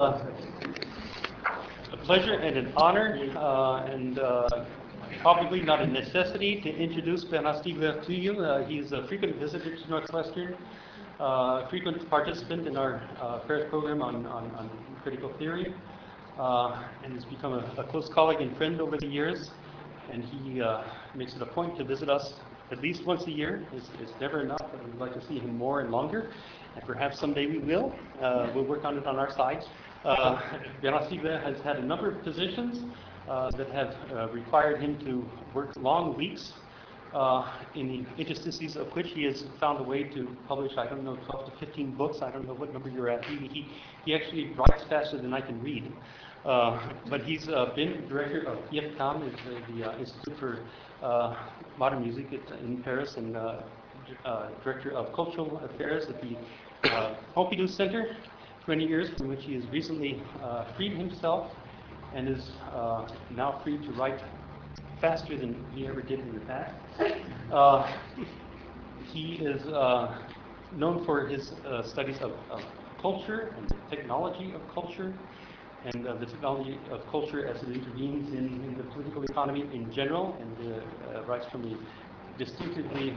Uh, a pleasure and an honor, uh, and uh, probably not a necessity to introduce Bernard Stiegler to you. Uh, he's a frequent visitor to Northwestern, uh, frequent participant in our uh, Paris program on, on, on critical theory, uh, and has become a, a, close colleague and friend over the years. And he uh, makes it a point to visit us at least once a year. It's, it's never enough, but we'd like to see him more and longer. And perhaps someday we will. Uh, we'll work on it on our side. Uh, has had a number of positions uh, that have uh, required him to work long weeks, uh, in the interstices of which he has found a way to publish, I don't know, 12 to 15 books. I don't know what number you're at. He, he, he actually writes faster than I can read. Uh, but he's uh, been director of IRCAM, the, uh, Institute for uh, Modern Music in Paris, and uh, uh, director of cultural affairs at the Pompidou Center 20 years, from which he has recently uh, freed himself and is uh, now free to write faster than he ever did in the past. Uh, he is uh, known for his uh, studies of, of, culture and the technology of culture and uh, the technology of culture as it intervenes in, in the political economy in general and writes from the distinctively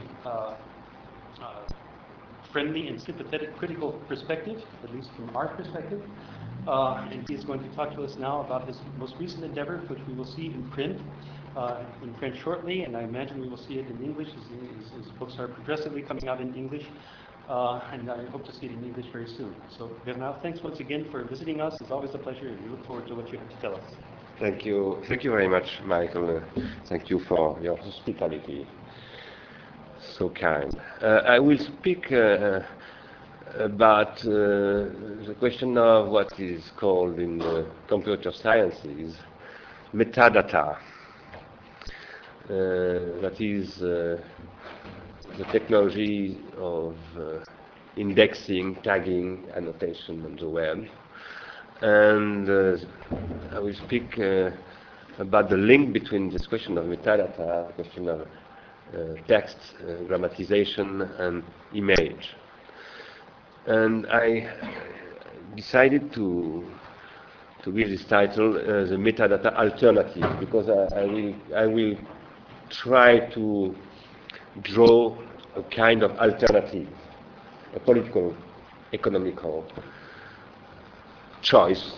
friendly and sympathetic critical perspective, at least from our perspective. Uh, and is going to talk to us now about his most recent endeavor, which we will see in print, uh, in French shortly, and I imagine we will see it in English. as, his, his books are progressively coming out in English, uh, and I hope to see it in English very soon. So, Bernard, thanks once again for visiting us. It's always a pleasure, and we look forward to what you have to tell us. Thank you. Thank you very much, Michael. Uh, thank you for your hospitality so kind. Uh, I will speak uh, about uh, the question of what is called in computer sciences metadata. that is the technology of indexing, tagging, annotation on the web. And uh, I will speak uh, about the link between this question of metadata, the question of text, uh, grammatization, and image. And I decided to to give this title uh, the metadata alternative because I, I, will I will try to draw a kind of alternative, a political, economical choice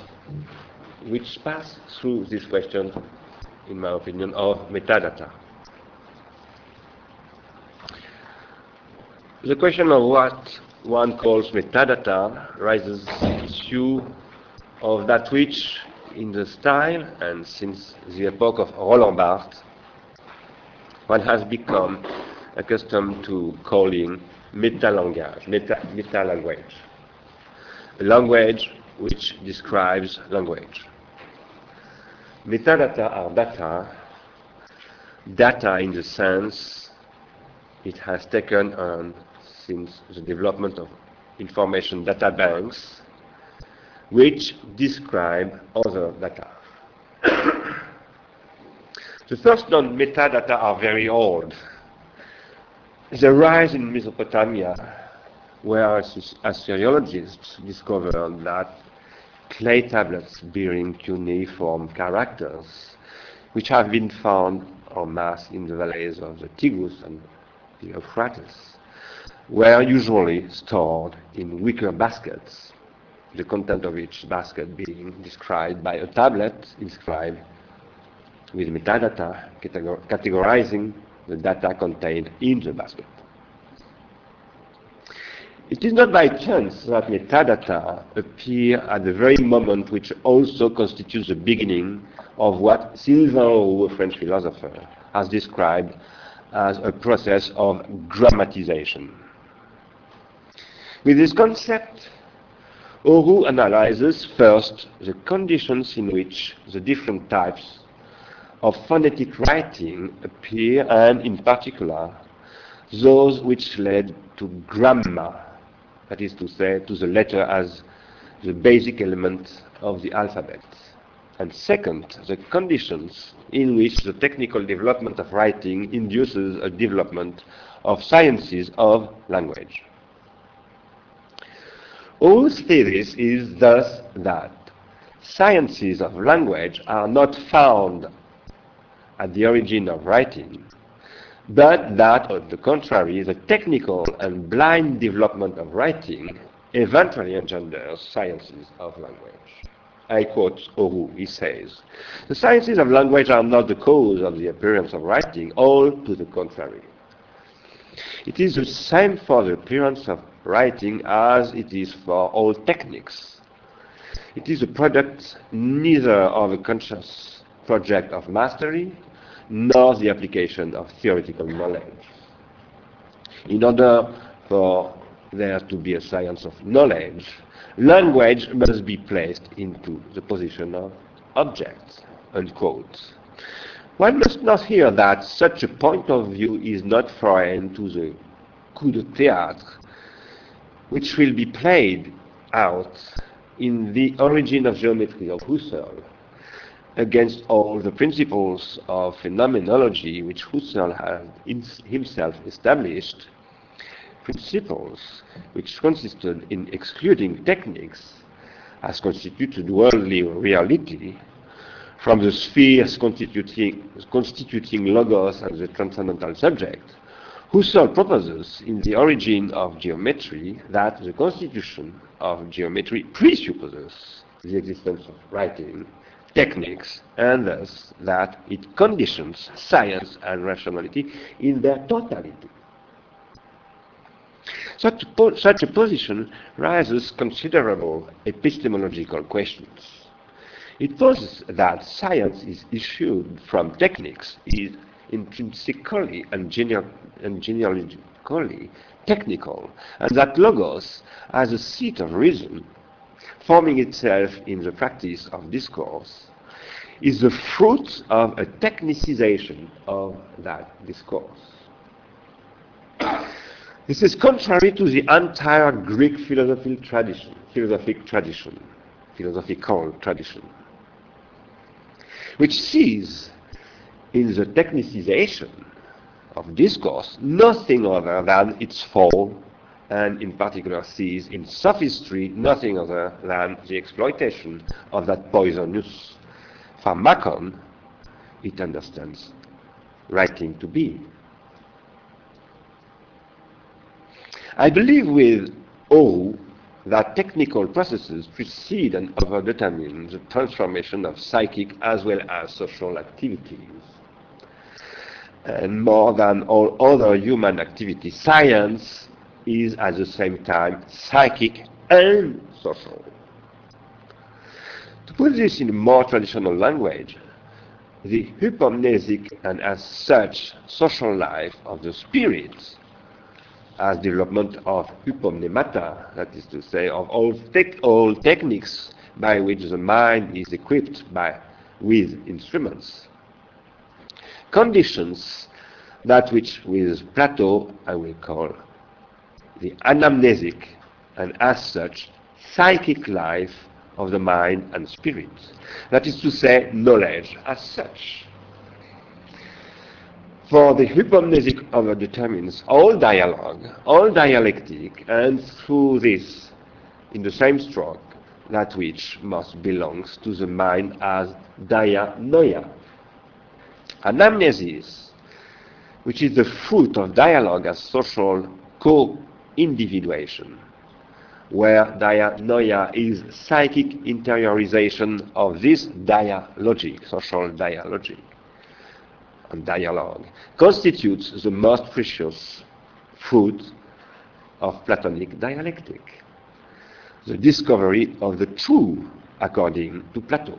which pass through this question, in my opinion, of metadata. The question of what one calls metadata raises the issue of that which, in the style and since the epoch of Roland Barthes, one has become accustomed to calling meta-language, meta-language, a language which describes language. Metadata are data, data in the sense it has taken on since the development of information data banks, which describe other data. the first known metadata are very old. They rise in Mesopotamia, where Assyriologists discovered that clay tablets bearing cuneiform characters, which have been found en masse in the valleys of the Tigris and the Euphrates, were usually stored in wicker baskets, the content of each basket being described by a tablet inscribed with metadata categorizing the data contained in the basket. It is not by chance that metadata appear at the very moment which also constitutes the beginning of what Sylvain Auroux, a French philosopher, has described as a process of grammatization. With this concept, Auroux analyzes first the conditions in which the different types of phonetic writing appear, and in particular, those which led to grammar, that is to say, to the letter as the basic element of the alphabet. And second, the conditions in which the technical development of writing induces a development of sciences of language. Auroux's theory is thus that sciences of language are not found at the origin of writing, but that, on the contrary, the technical and blind development of writing eventually engenders sciences of language. I quote Auroux, he says, The sciences of language are not the cause of the appearance of writing, all to the contrary. It is the same for the appearance of writing as it is for all techniques. It is a product neither of a conscious project of mastery nor the application of theoretical knowledge. In order for there to be a science of knowledge, language must be placed into the position of object. Unquote. One must not hear that such a point of view is not foreign to the coup de théâtre, which will be played out in the origin of geometry of Husserl against all the principles of phenomenology which Husserl had himself established, principles which consisted in excluding techniques as constituted worldly reality from the spheres constituting, constituting logos and the transcendental subject. Husserl proposes in the origin of geometry that the constitution of geometry presupposes the existence of writing techniques, and thus that it conditions science and rationality in their totality. Such, such a position raises considerable epistemological questions. It poses that science is issued from techniques, is intrinsically and, geneal, and genealogically technical, and that logos, as a seat of reason, forming itself in the practice of discourse, is the fruit of a technicization of that discourse. This is contrary to the entire Greek philosophical tradition, philosophic tradition, philosophical tradition, which sees in the technicization of discourse nothing other than its form, and in particular sees in sophistry nothing other than the exploitation of that poisonous pharmacon it understands writing to be. I believe with Auroux that technical processes precede and overdetermine the transformation of psychic as well as social activities. And more than all other human activities, science is at the same time psychic and social. To put this in more traditional language, the hypomnesic and as such social life of the spirit as development of hypomnemata, that is to say, of all, all techniques by which the mind is equipped by, with instruments. Conditions that which with Plato I will call the anamnesic and as such psychic life of the mind and spirit. That is to say, knowledge as such. For the hypomnesic overdetermines all dialogue, all dialectic, and through this, in the same stroke, that which most belongs to the mind as dianoia. Anamnesis, which is the fruit of dialogue as social co-individuation, where dianoia is psychic interiorization of this dialogic, social dialogic and dialogue, constitutes the most precious fruit of Platonic dialectic, the discovery of the true according to Plato.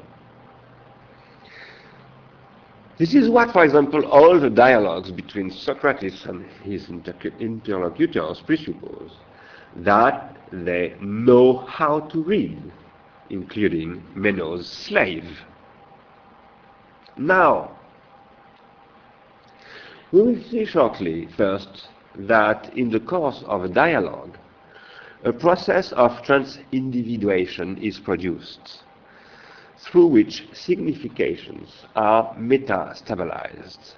This is what, for example, all the dialogues between Socrates and his interlocutors presuppose that they know how to read, including Meno's slave. Now, we will see shortly, first, that in the course of a dialogue, a process of transindividuation is produced, through which significations are meta-stabilized.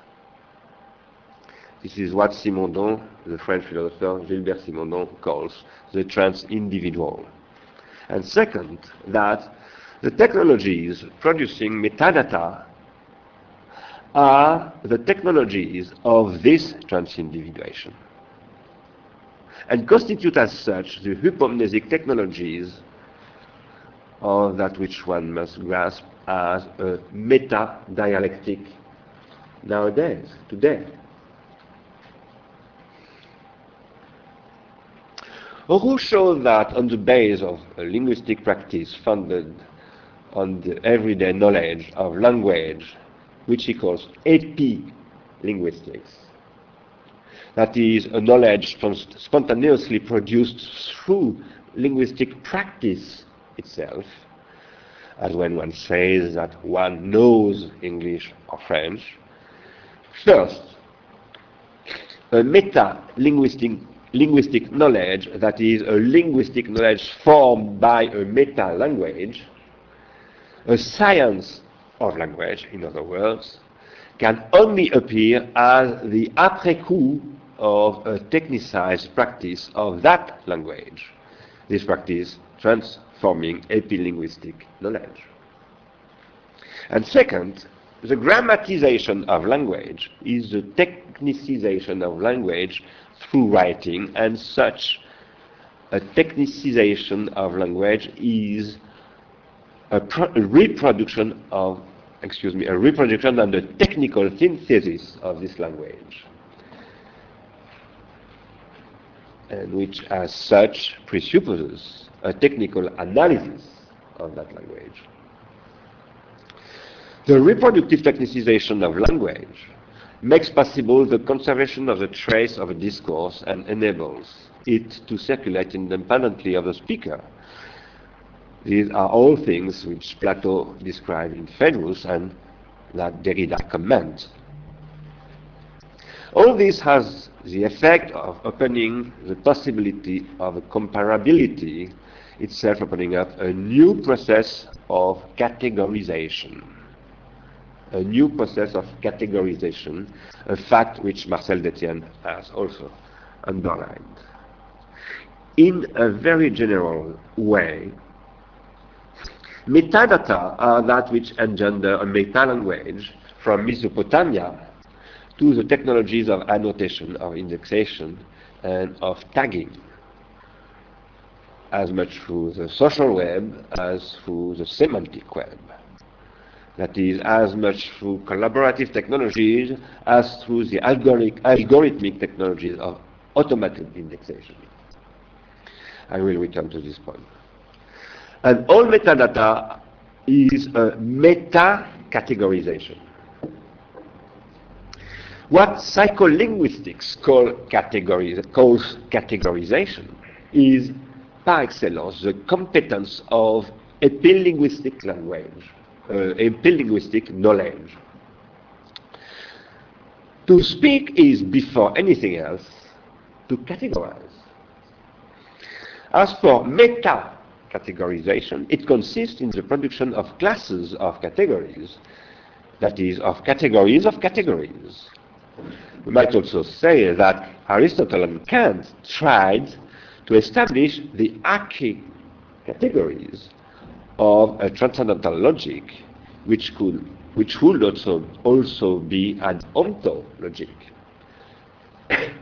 This is what Simondon, the French philosopher Gilbert Simondon, calls the trans-individual. And second, that The technologies producing metadata are the technologies of this transindividuation and constitute as such the hypomnesic technologies of that which one must grasp as a meta-dialectic nowadays, today. Who showed that on the base of a linguistic practice founded on the everyday knowledge of language, which he calls epilinguistics, that is, a knowledge spontaneously produced through linguistic practice itself, as when one says that one knows English or French. First, a meta-linguistic linguistic knowledge, that is, a linguistic knowledge formed by a meta-language, a science of language, in other words, can only appear as the après-coup of a technicized practice of that language. This practice transforming epilinguistic knowledge. And second, the grammatization of language is the technicization of language through writing, and such a technicization of language is a, a reproduction of, excuse me, a reproduction and a technical synthesis of this language. And which as such presupposes a technical analysis of that language. The reproductive technicization of language makes possible the conservation of the trace of a discourse and enables it to circulate independently of the speaker. These are all things which Plato described in Phaedrus and that Derrida comments. All this has the effect of opening the possibility of comparability, itself opening up a new process of categorization. A new process of categorization, a fact which Marcel Detienne has also underlined. In a very general way, metadata are that which engender a meta-language from Mesopotamia to the technologies of annotation, of indexation, and of tagging, as much through the social web as through the semantic web. That is, as much through collaborative technologies as through the algorithmic, algorithmic technologies of automated indexation. I will return to this point. And all metadata is a meta categorization. What psycholinguistics call categoriz calls categorization is par excellence the competence of epilinguistic language, uh, epilinguistic knowledge. To speak is, before anything else, to categorize. As for meta categorization, it consists in the production of classes of categories, that is, of categories of categories. We might also say that Aristotle and Kant tried to establish the archaic categories of a transcendental logic, which could, which would also also be an ontologic.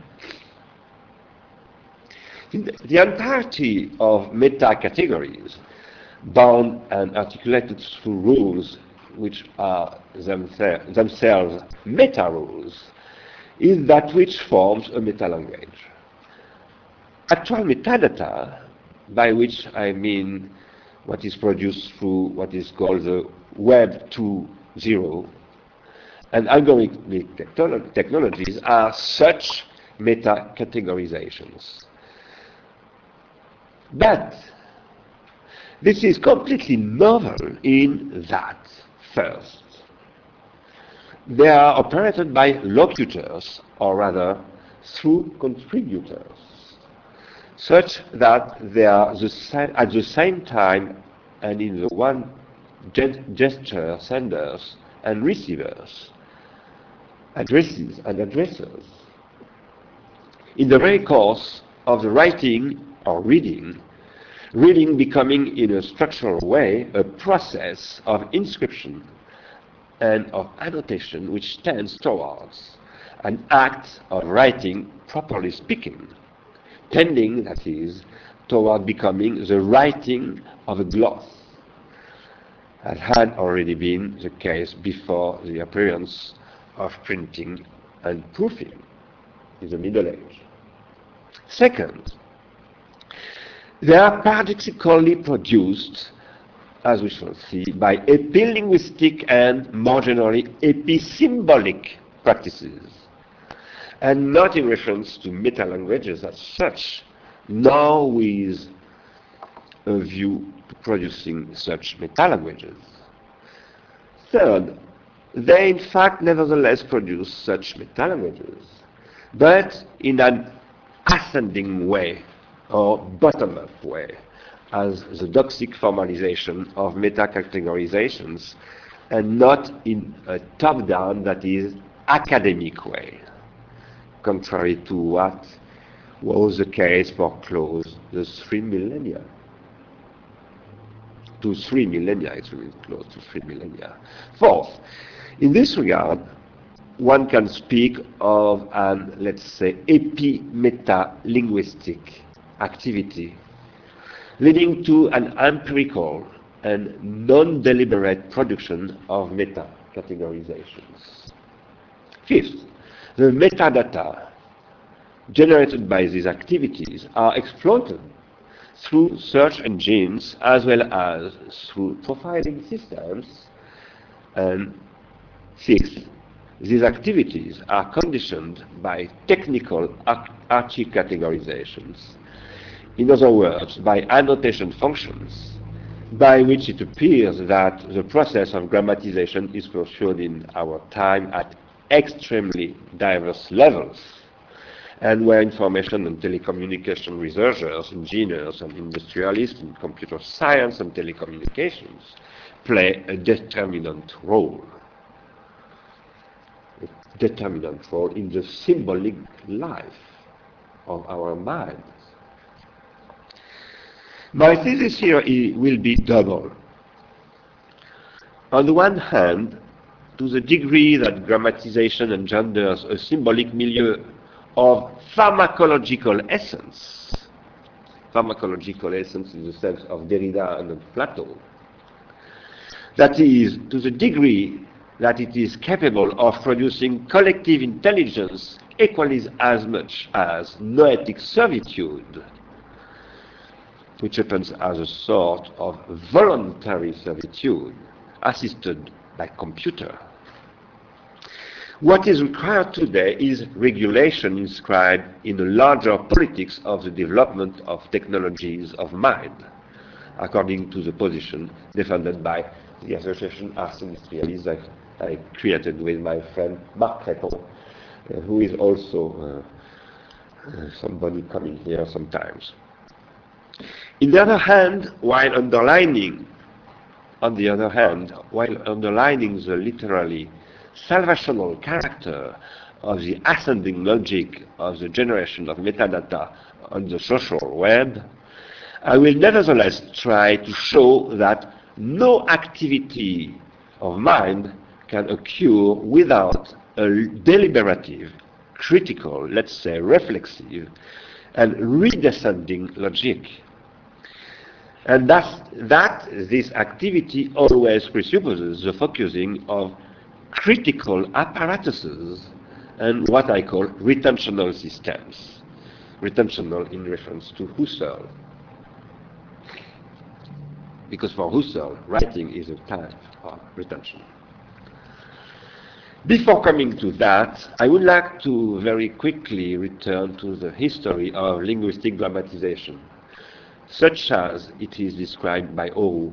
the entirety of meta categories, bound and articulated through rules which are themse themselves meta rules, is that which forms a meta-language. Actual metadata, by which I mean what is produced through what is called the Web 2.0, and algorithmic technologies are such meta-categorizations. But this is completely novel in that, first, they are operated by locutors, or rather through contributors, such that they are the at the same time and in the one gesture senders and receivers, addresses and addressers. In the very course of the writing or reading, reading becoming in a structural way a process of inscription and of annotation which tends towards an act of writing properly speaking, tending, that is, toward becoming the writing of a gloss, as had already been the case before the appearance of printing and proofing in the Middle Age. Second, they are paradoxically produced, as we shall see, by epilinguistic and more generally episymbolic practices, and not in reference to meta-languages as such, nor with a view to producing such meta-languages. Third, they in fact nevertheless produce such meta-languages, but in an ascending way or bottom-up way, as the doxic formalization of meta-categorizations, and not in a top-down, that is, academic way, contrary to what was the case for close the three millennia. To three millennia, it's really close to three millennia. Fourth, in this regard, one can speak of an, let's say, epi-meta-linguistic activity leading to an empirical and non-deliberate production of meta-categorizations. Fifth, the metadata generated by these activities are exploited through search engines as well as through profiling systems. And sixth, these activities are conditioned by technical archi categorizations. In other words, by annotation functions, by which it appears that the process of grammatization is pursued in our time at extremely diverse levels, and where information and telecommunication researchers, engineers, and industrialists in computer science and telecommunications play a determinant role A determinant role in the symbolic life of our minds. My thesis here will be double. On the one hand, to the degree that grammatization engenders a symbolic milieu of pharmacological essence, pharmacological essence in the sense of Derrida and Plato, that is, to the degree that it is capable of producing collective intelligence equally as much as noetic servitude, which happens as a sort of voluntary servitude assisted by computer. What is required today is regulation inscribed in the larger politics of the development of technologies of mind, according to the position defended by the Association Ars Industrialis I created with my friend Marc Crépon, uh, who is also uh, uh, somebody coming here sometimes. In the other hand, while underlining, on the other hand, while underlining the literally salvational character of the ascending logic of the generation of metadata on the social web, I will nevertheless try to show that no activity of mind can occur without a deliberative, critical, let's say reflexive, and redescending logic. And thus, that this activity always presupposes the focusing of critical apparatuses and what I call retentional systems. Retentional in reference to Husserl. Because for Husserl, writing is a type of retention. Before coming to that, I would like to very quickly return to the history of linguistic grammatization, such as it is described by Auroux,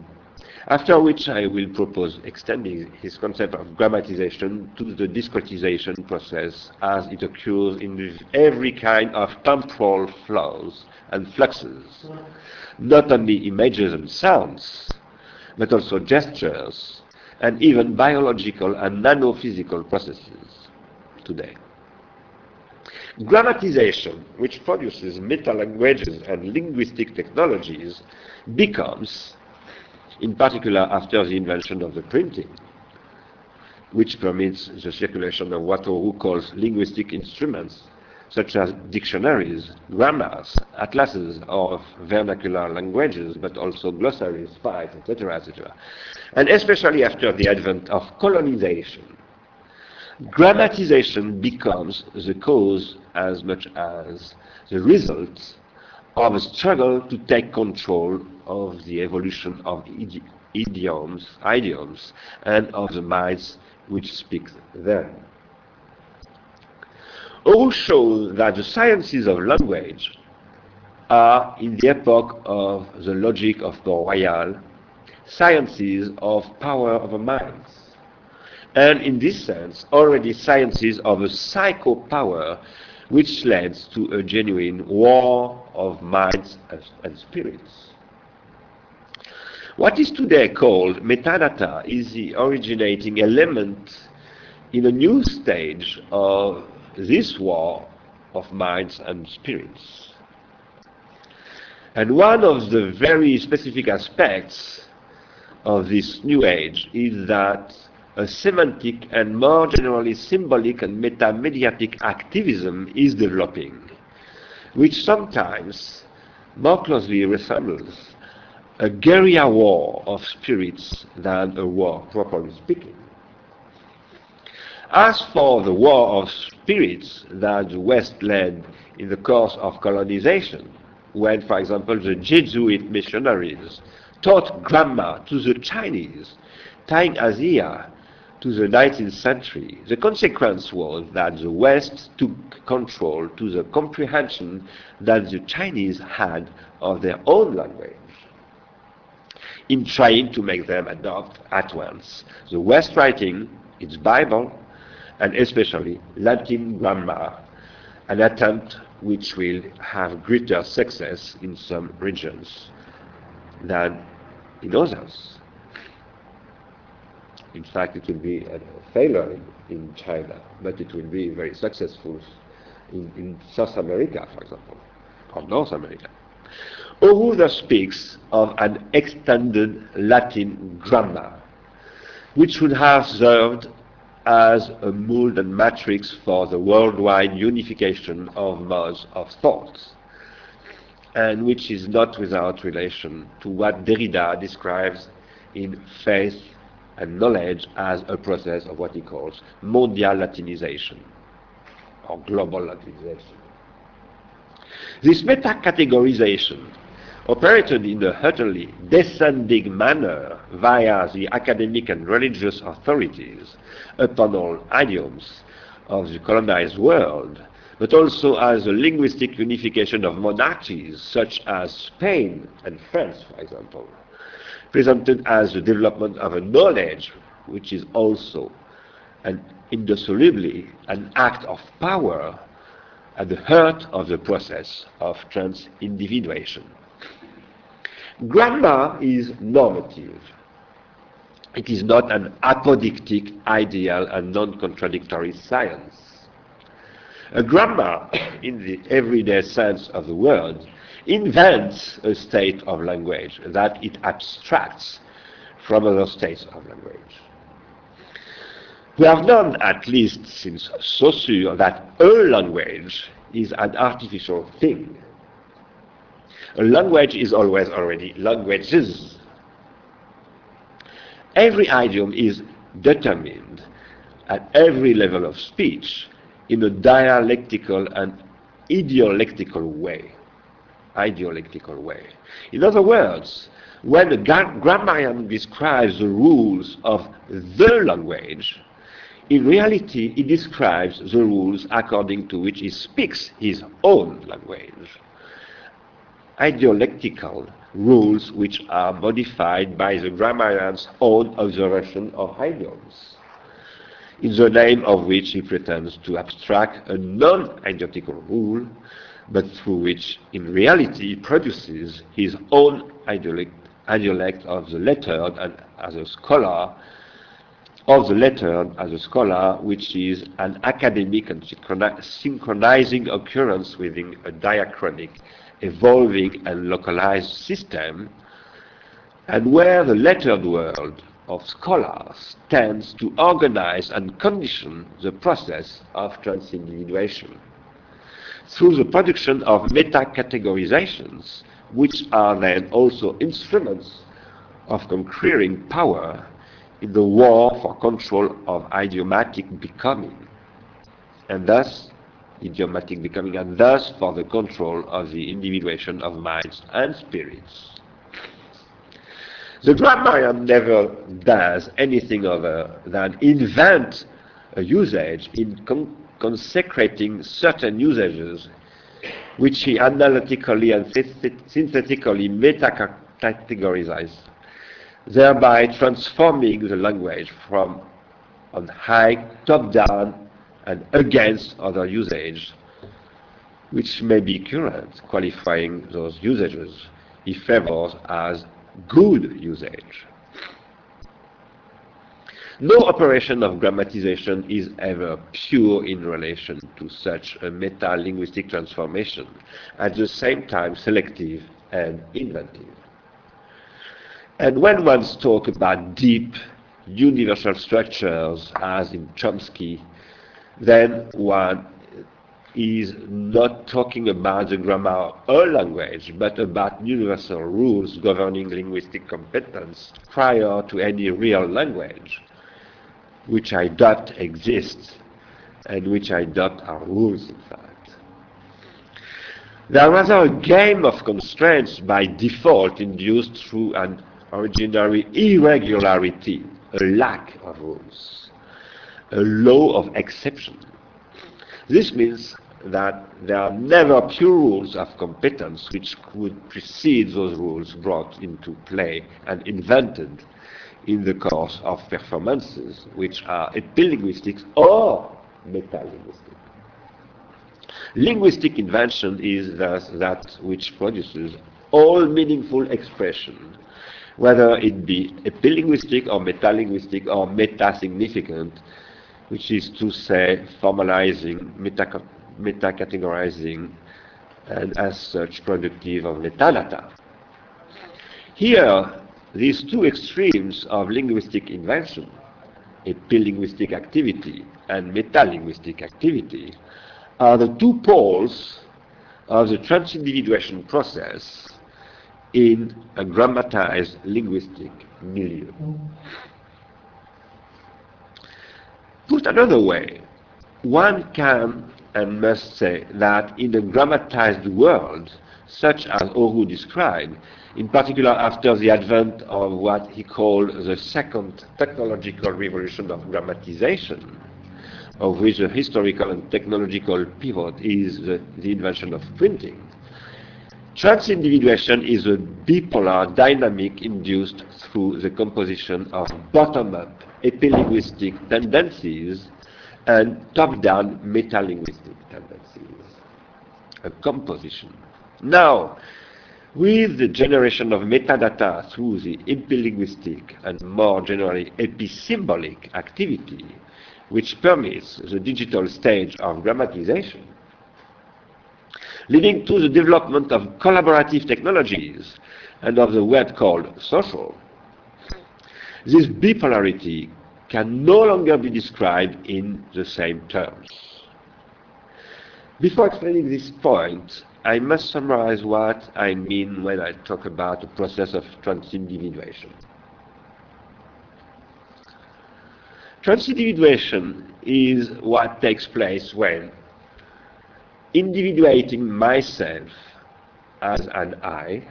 after which I will propose extending his concept of grammatization to the discretization process as it occurs in every kind of temporal flows and fluxes, not only images and sounds, but also gestures, and even biological and nanophysical processes today. Grammatization, which produces meta-languages and linguistic technologies, becomes, in particular after the invention of the printing, which permits the circulation of what Auroux calls linguistic instruments, such as dictionaries, grammars, atlases of vernacular languages, but also glossaries, files, etc., etc. And especially after the advent of colonization, grammatization becomes the cause as much as the result of a struggle to take control of the evolution of idi idioms, idioms and of the minds which speak them. All show that the sciences of language are, in the epoch of the logic of Port Royal, sciences of power of the minds. And in this sense, already sciences of a psycho-power which leads to a genuine war of minds and spirits. What is today called metadata is the originating element in a new stage of this war of minds and spirits. And one of the very specific aspects of this new age is that a semantic and more generally symbolic and metamediatic activism is developing, which sometimes more closely resembles a guerrilla war of spirits than a war properly speaking. As for the war of spirits that the West led in the course of colonization, when, for example, the Jesuit missionaries taught grammar to the Chinese, tying Asia to the 19th century, the consequence was that the West took control to the comprehension that the Chinese had of their own language in trying to make them adopt at once the West writing, its Bible, and especially Latin grammar, an attempt which will have greater success in some regions than in others. In fact, it will be a failure in, in China, but it will be very successful in, in South America, for example, or North America. Thus speaks of an extended Latin grammar, which would have served as a mold and matrix for the worldwide unification of modes of thought, and which is not without relation to what Derrida describes in Faith and Knowledge as a process of what he calls mondial Latinization, or global Latinization. This meta-categorization operated in a utterly descending manner via the academic and religious authorities upon all idioms of the colonized world, but also as a linguistic unification of monarchies such as Spain and France, for example, presented as the development of a knowledge which is also and indissolubly an act of power at the heart of the process of trans-individuation. Grammar is normative. It is not an apodictic, ideal, and non-contradictory science. A grammar, in the everyday sense of the word, invents a state of language that it abstracts from other states of language. We have known, at least since Saussure, that a language is an artificial thing a language is always already languages. Every idiom is determined at every level of speech in a dialectical and idiolectical way. Idiolectical way. In other words, when a grammarian describes the rules of the language, in reality, he describes the rules according to which he speaks his own language idiolectical rules which are modified by the grammarian's own observation of idioms, in the name of which he pretends to abstract a non-idiotical rule, but through which in reality he produces his own idiolect of the lettered and as a scholar of the letter as a scholar, which is an academic and synchronizing occurrence within a diachronic, evolving and localized system, and where the lettered world of scholars tends to organize and condition the process of transindividuation through the production of meta-categorizations, which are then also instruments of conquering power in the war for control of idiomatic becoming, and thus idiomatic becoming, and thus for the control of the individuation of minds and spirits. The grammarian never does anything other than invent a usage in con consecrating certain usages which he analytically and synthetically meta-categorizes thereby transforming the language from on high, top-down, and against other usage, which may be current, qualifying those usages he favors as good usage. No operation of grammatization is ever pure in relation to such a meta-linguistic transformation, at the same time selective and inventive. And when one talks about deep universal structures, as in Chomsky, then one is not talking about the grammar a language, but about universal rules governing linguistic competence prior to any real language, which I doubt exists, and which I doubt are rules, in fact. There are a game of constraints by default induced through an originary irregularity, a lack of rules, a law of exception. This means that there are never pure rules of competence which would precede those rules brought into play and invented in the course of performances which are epilinguistic or metalinguistic. Linguistic invention is thus that which produces all meaningful expression whether it be epilinguistic or metalinguistic or meta-significant, which is to say formalizing, meta-categorizing, and as such productive of metadata. Here, these two extremes of linguistic invention, epilinguistic activity and metalinguistic activity, are the two poles of the transindividuation process in a grammatized linguistic milieu. Put another way, one can and must say that in a grammatized world, such as Auroux described, in particular after the advent of what he called the second technological revolution of grammatization, of which the historical and technological pivot is the, the invention of printing, Transindividuation is a bipolar dynamic induced through the composition of bottom-up epilinguistic tendencies and top-down metalinguistic tendencies. A composition. Now, with the generation of metadata through the epilinguistic and more generally episymbolic activity, which permits the digital stage of grammatization, leading to the development of collaborative technologies and of the word called social. This bipolarity can no longer be described in the same terms. Before explaining this point, I must summarize what I mean when I talk about the process of transindividuation. Transindividuation is what takes place when individuating myself as an I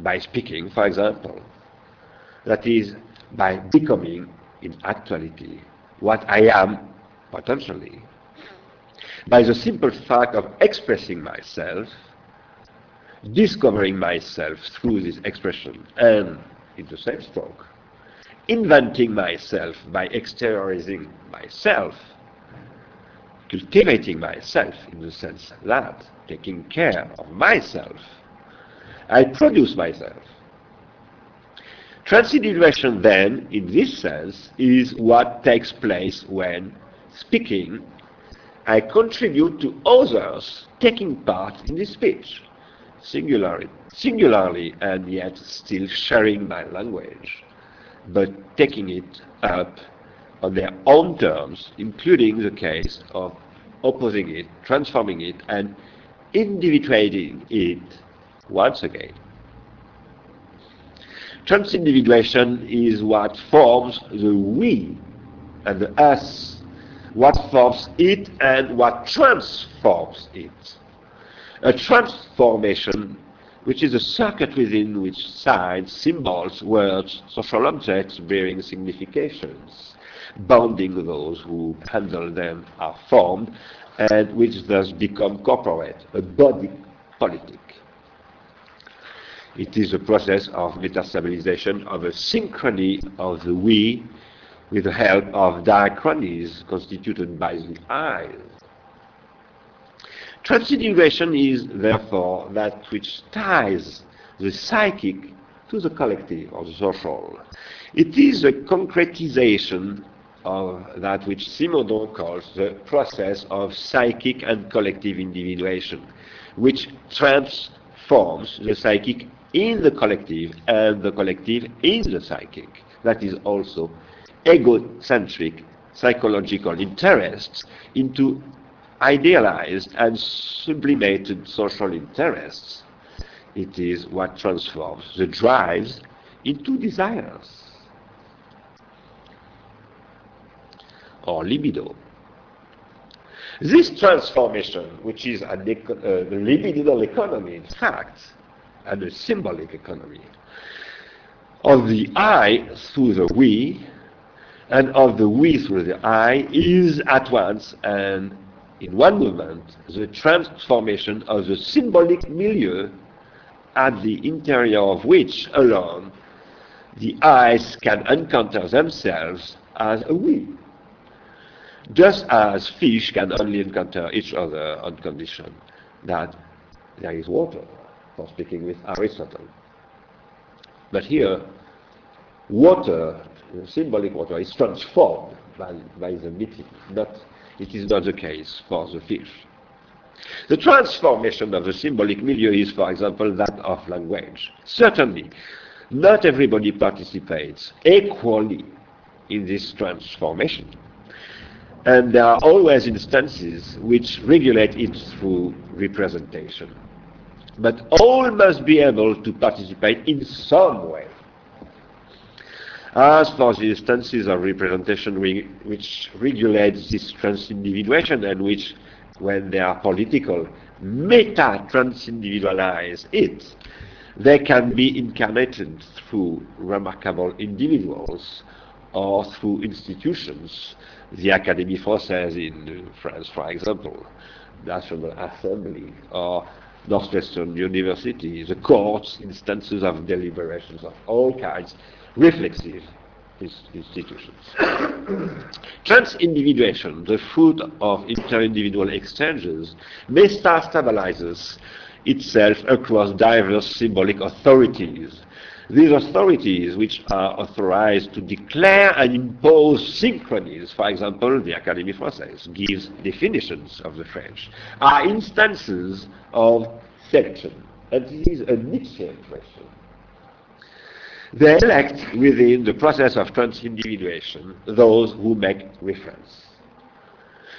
by speaking, for example. That is, by becoming in actuality what I am potentially. By the simple fact of expressing myself, discovering myself through this expression, and in the same stroke, inventing myself by exteriorizing myself cultivating myself in the sense that taking care of myself, I produce myself. Transindividuation then, in this sense, is what takes place when, speaking, I contribute to others taking part in this speech, singularly, singularly and yet still sharing my language, but taking it up on their own terms, including the case of opposing it, transforming it, and individuating it once again. Transindividuation is what forms the we and the us, what forms it and what transforms it. A transformation which is a circuit within which signs, symbols, words, social objects bearing significations, bounding those who handle them are formed, and which thus become corporate, a body politic. It is a process of metastabilization of a synchrony of the we with the help of diachronies constituted by the I. Transindividuation is therefore that which ties the psychic to the collective or the social. It is a concretization of that which Simondon calls the process of psychic and collective individuation, which transforms the psychic in the collective and the collective in the psychic. That is also egocentric psychological interests into idealized and sublimated social interests. It is what transforms the drives into desires or libido. This transformation, which is a uh, libidinal economy, in fact, and a symbolic economy, of the I through the we, and of the we through the I, is at once and in one movement the transformation of the symbolic milieu at the interior of which alone the eyes can encounter themselves as a we. Just as fish can only encounter each other on condition that there is water for speaking with Aristotle. But here, water, symbolic water, is transformed by, by the meeting. Not, it is not the case for the fish. The transformation of the symbolic milieu is, for example, that of language. Certainly, not everybody participates equally in this transformation. And there are always instances which regulate it through representation but all must be able to participate in some way. As for the instances of representation which regulate this transindividuation and which, when they are political, meta-transindividualize it, they can be incarnated through remarkable individuals or through institutions. The Académie Française in France, for example, National Assembly, or Northwestern University, the courts, instances of deliberations of all kinds, reflexive institutions. Transindividuation, the fruit of inter-individual exchanges, stabilizes itself across diverse symbolic authorities. These authorities, which are authorized to declare and impose synchronies, for example, the Académie Française gives definitions of the French, are instances of selection. And this is a Nietzschean question. They elect within the process of transindividuation those who make reference.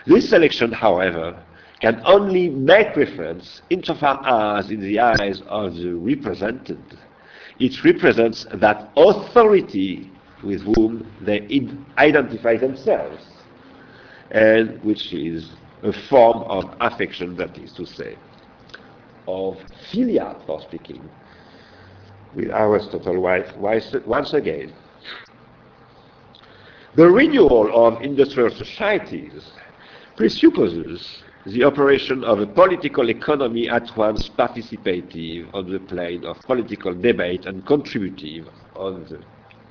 This selection, however, can only make reference insofar as, in the eyes of the represented, it represents that authority with whom they identify themselves, and which is a form of affection, that is to say, of philia, for speaking, with Aristotle once again. The renewal of industrial societies presupposes the operation of a political economy at once participative on the plane of political debate and contributive on the,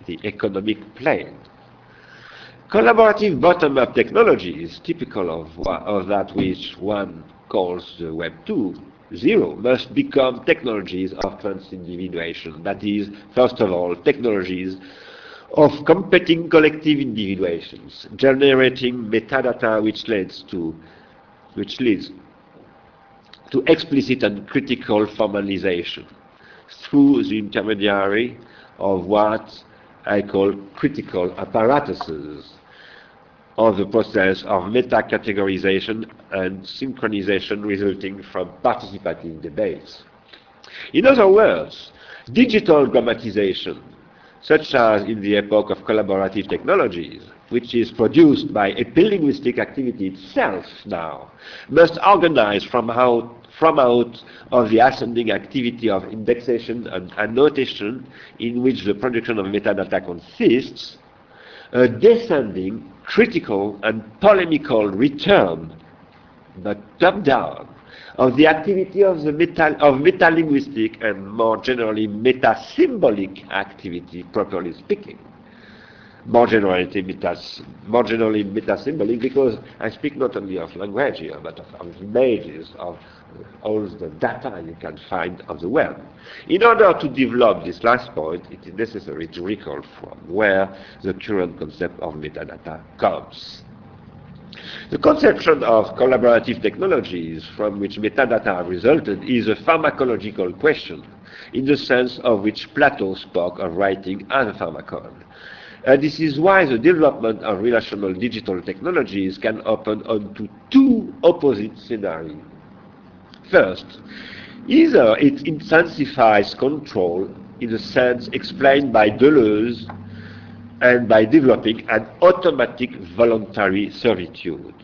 the economic plane. Collaborative bottom-up technologies, typical of, of that which one calls the Web 2, zero must become technologies of trans-individuation. That is, first of all, technologies of competing collective individuations, generating metadata which leads to which leads to explicit and critical formalization through the intermediary of what I call critical apparatuses of the process of meta-categorization and synchronization resulting from participative debates. In other words, digital grammatization, such as in the epoch of collaborative technologies, which is produced by epilinguistic activity itself now, must organize from out, from out of the ascending activity of indexation and annotation in which the production of metadata consists, a descending, critical, and polemical return, but top-down, of the activity of the meta, of metalinguistic and more generally meta-symbolic activity, properly speaking. More generally, metas, more generally meta-symbolic because I speak not only of language here, but of, of images, of all the data you can find on the web. In order to develop this last point, it is necessary to recall from where the current concept of metadata comes. The conception of collaborative technologies from which metadata resulted is a pharmacological question, in the sense of which Plato spoke of writing as a pharmacon. Uh, this is why the development of relational digital technologies can open onto two opposite scenarios. First, either it intensifies control in the sense explained by Deleuze and by developing an automatic voluntary servitude.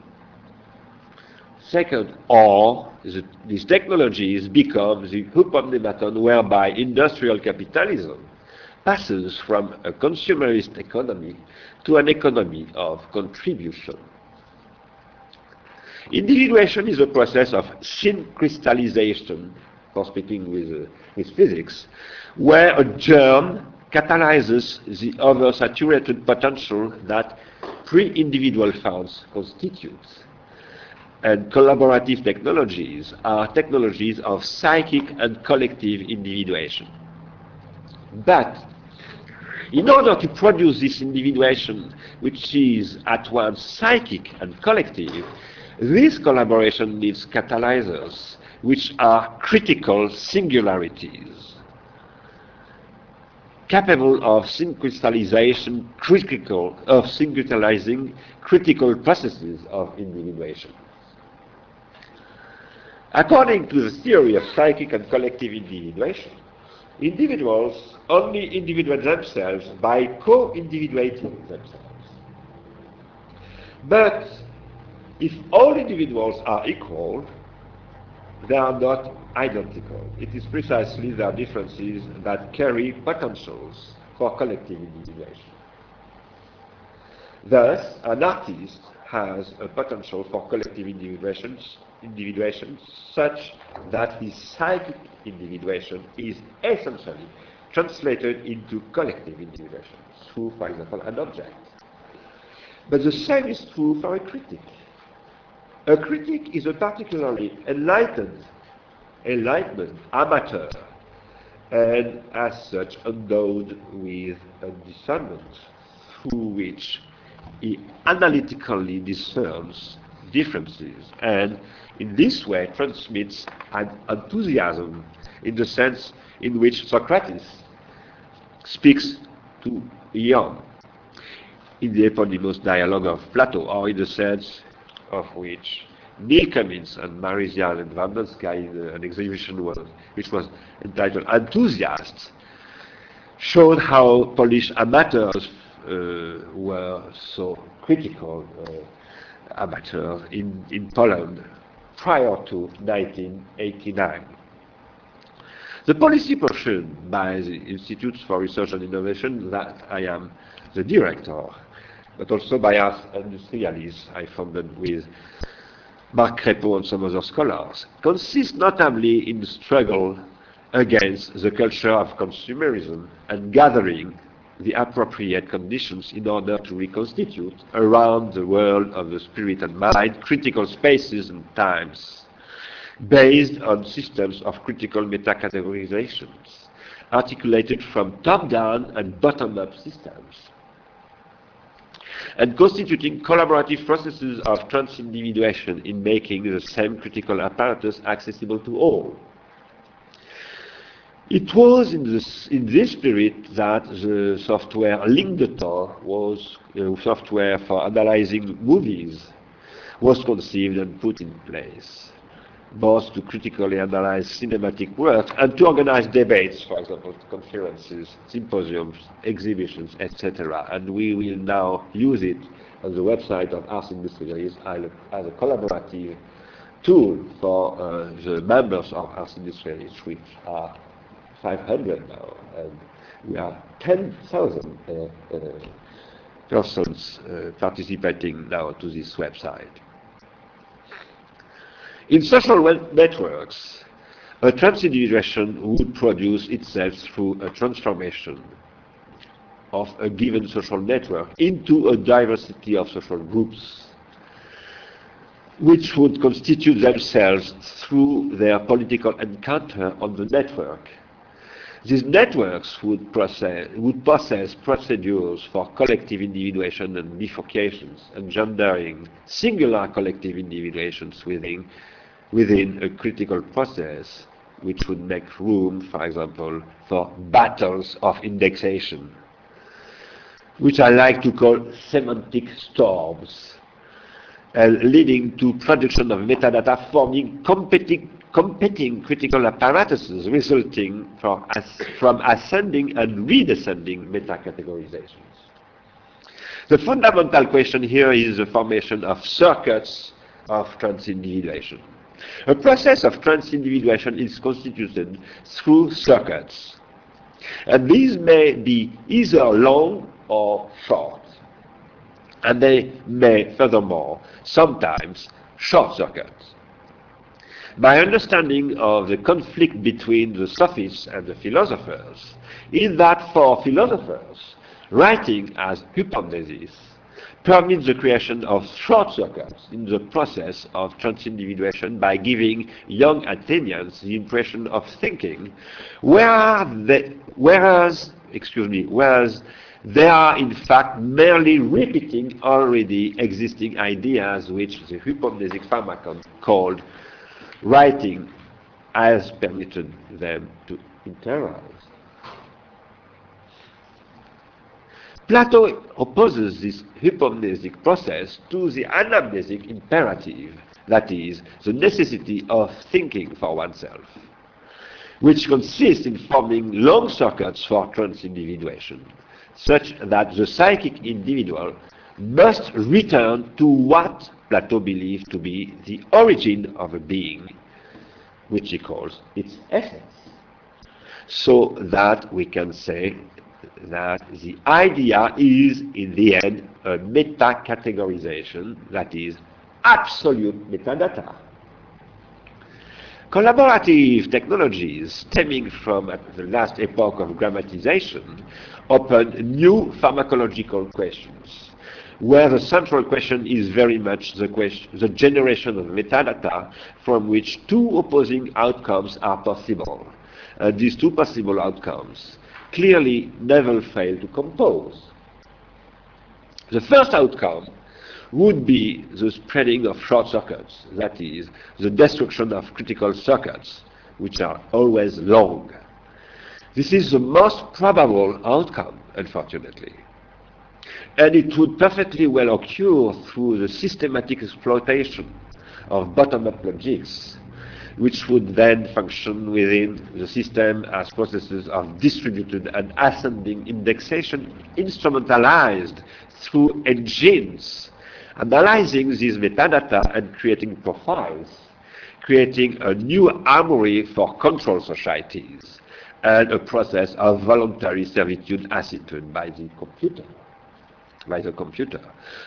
Second, or the, these technologies become the hypomnematon whereby industrial capitalism passes from a consumerist economy to an economy of contribution. Individuation is a process of syncrystallization, for speaking with, uh, with physics, where a germ catalyzes the oversaturated potential that pre-individual forms constitute. And collaborative technologies are technologies of psychic and collective individuation. But in order to produce this individuation, which is at once psychic and collective, this collaboration needs catalyzers, which are critical singularities, capable of syncrystallization, critical of syncretizing critical processes of individuation. According to the theory of psychic and collective individuation, individuals only individuate themselves by co-individuating themselves. But if all individuals are equal, they are not identical. It is precisely their differences that carry potentials for collective individuation. Thus, an artist has a potential for collective individuation, individuation such that his psychic individuation is essentially translated into collective individuation through, for example, an object. But the same is true for a critic. A critic is a particularly enlightened, enlightened amateur, and as such endowed with a discernment through which he analytically discerns differences and in this way transmits an enthusiasm in the sense in which Socrates speaks to Ion. In the eponymous dialogue of Plato, or in the sense of which Neil Cummings and Marysia Lewandowska in an exhibition was, which was entitled Enthusiasts, showed how Polish amateurs uh, were so critical uh, amateurs in, in Poland prior to 1989. The policy pursued by the Institutes for Research and Innovation that I am the director but also by Ars Industrialis I founded with Marc Crépon and some other scholars, consists notably in the struggle against the culture of consumerism and gathering the appropriate conditions in order to reconstitute around the world of the spirit and mind critical spaces and times based on systems of critical meta-categorizations, articulated from top-down and bottom-up systems, and constituting collaborative processes of trans-individuation in making the same critical apparatus accessible to all. It was in this, in this spirit that the software Lignes de temps was uh, software for analyzing movies was conceived and put in place, both to critically analyze cinematic works and to organize debates, for example, conferences, symposiums, exhibitions, etc. And we will now use it on the website of Ars Industrialis as a collaborative tool for uh, the members of Ars Industrialis, which are 500 now, and we are 10,000 uh, uh, persons uh, participating now to this website. In social networks, a transindividuation would produce itself through a transformation of a given social network into a diversity of social groups which would constitute themselves through their political encounter on the network. These networks would, process, would possess procedures for collective individuation and bifurcations, engendering singular collective individuations within, within a critical process, which would make room, for example, for battles of indexation, which I like to call semantic storms, uh, leading to production of metadata forming competing competing critical apparatuses resulting from, as, from ascending and redescending meta-categorizations. The fundamental question here is the formation of circuits of transindividuation. A process of transindividuation is constituted through circuits. And these may be either long or short. And they may, furthermore, sometimes short circuits. My understanding of the conflict between the sophists and the philosophers is that for philosophers, writing as hypomnesis permits the creation of short circuits in the process of transindividuation by giving young Athenians the impression of thinking, whereas, whereas excuse me, whereas they are in fact merely repeating already existing ideas which the hypomnesic pharmacon called writing has permitted them to internalize. Plato opposes this hypomnesic process to the anamnesic imperative, that is, the necessity of thinking for oneself, which consists in forming long circuits for transindividuation, such that the psychic individual must return to what Plato believed to be the origin of a being, which he calls its essence. So that we can say that the idea is, in the end, a meta-categorization, that is, absolute metadata. Collaborative technologies stemming from the last epoch of grammatization open new pharmacological questions where the central question is very much the, question, the generation of metadata from which two opposing outcomes are possible. Uh, these two possible outcomes clearly never fail to compose. The first outcome would be the spreading of short circuits, that is, the destruction of critical circuits, which are always long. This is the most probable outcome, unfortunately and it would perfectly well occur through the systematic exploitation of bottom-up logics, which would then function within the system as processes of distributed and ascending indexation instrumentalized through engines, analyzing these metadata and creating profiles, creating a new armory for control societies, and a process of voluntary servitude ascertained by the computer by the computer.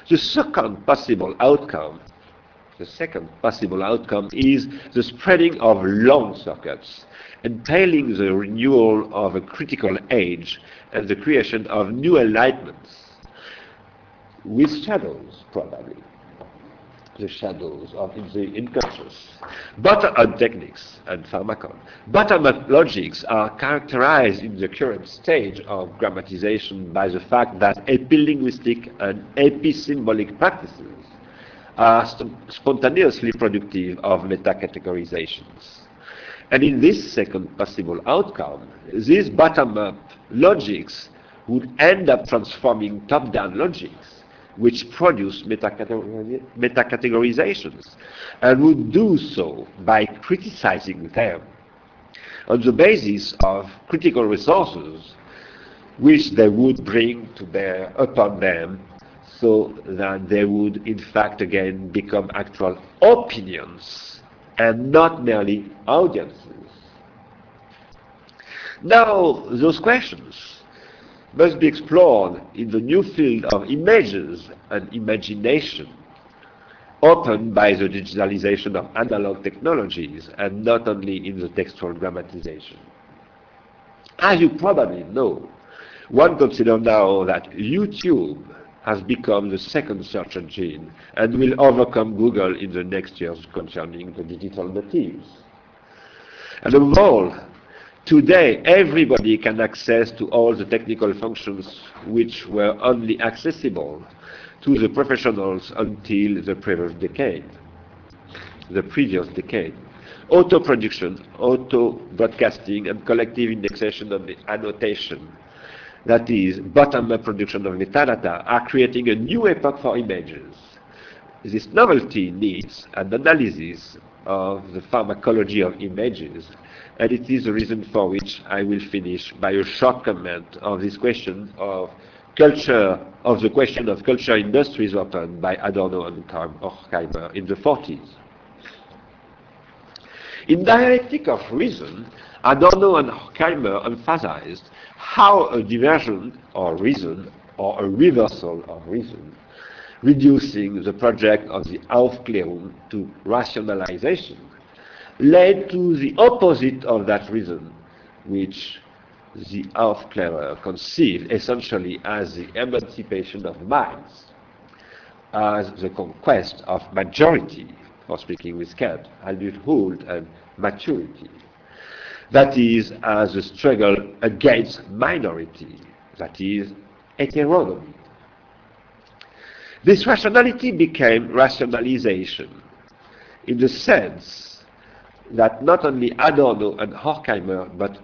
The second possible outcome, the second possible outcome is the spreading of long circuits, entailing the renewal of a critical age and the creation of new enlightenments, with shadows probably. the shadows of the unconscious. Bottom-up techniques and pharmacon. Bottom-up logics are characterized in the current stage of grammatization by the fact that epilinguistic and episymbolic practices Uh, are spontaneously productive of meta-categorizations. And in this second possible outcome, these bottom-up logics would end up transforming top-down logics which produce metacategorizations and would do so by criticizing them on the basis of critical resources which they would bring to bear upon them so that they would in fact again become actual opinions and not merely audiences. Now, those questions must be explored in the new field of images and imagination opened by the digitalization of analog technologies and not only in the textual grammatization. As you probably know, one considers now that YouTube has become the second search engine and will overcome Google in the next years concerning the digital natives. And above all, Today, everybody can access to all the technical functions which were only accessible to the professionals until the previous decade. The previous decade. Auto production, auto broadcasting, and collective indexation of the annotation, that is, bottom-up production of metadata, are creating a new epoch for images. This novelty needs an analysis of the pharmacology of images and it is the reason for which I will finish by a short comment on this question of culture, of the question of culture industries opened by Adorno and Horkheimer in the 40s. In Dialectic of Reason, Adorno and Horkheimer emphasized how a diversion or reason or a reversal of reason, reducing the project of the Aufklärung to rationalization, led to the opposite of that reason, which the Aufklärer conceived essentially as the emancipation of minds, as the conquest of majority, for speaking with Kant, adulthood and maturity. That is, as a struggle against minority, that is, heteronomy. This rationality became rationalization in the sense that not only Adorno and Horkheimer, but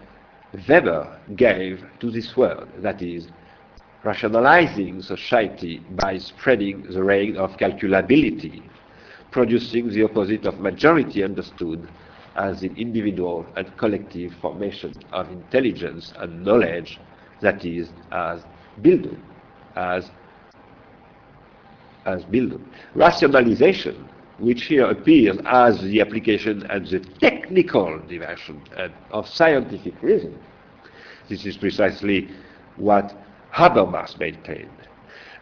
Weber gave to this word, that is, rationalizing society by spreading the reign of calculability, producing the opposite of majority understood as the individual and collective formation of intelligence and knowledge, that is, as Bildung, as, as Bildung. Rationalization which here appears as the application and the technical dimension of scientific reason. This is precisely what Habermas maintained,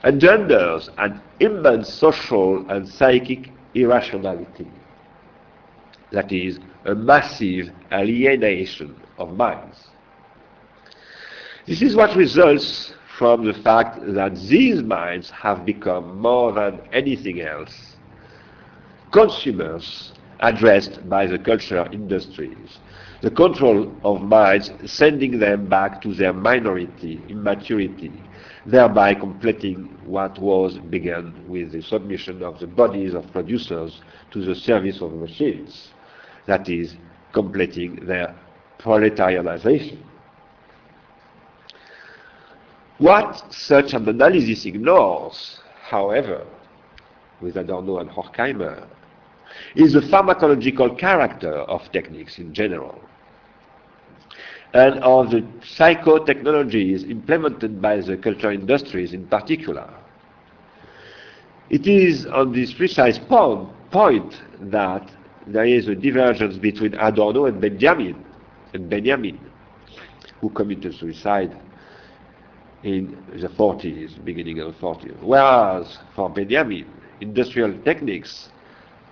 engenders an immense social and psychic irrationality. That is, a massive alienation of minds. This is what results from the fact that these minds have become more than anything else consumers addressed by the culture industries. The control of minds sending them back to their minority, immaturity, thereby completing what was begun with the submission of the bodies of producers to the service of machines, that is, completing their proletarianization. What such an analysis ignores, however, with Adorno and Horkheimer, is the pharmacological character of techniques in general and of the psychotechnologies implemented by the culture industries in particular. It is on this precise point, point that there is a divergence between Adorno and Benjamin, and Benjamin, who committed suicide in the 40s, beginning of the 40s. Whereas for Benjamin, industrial techniques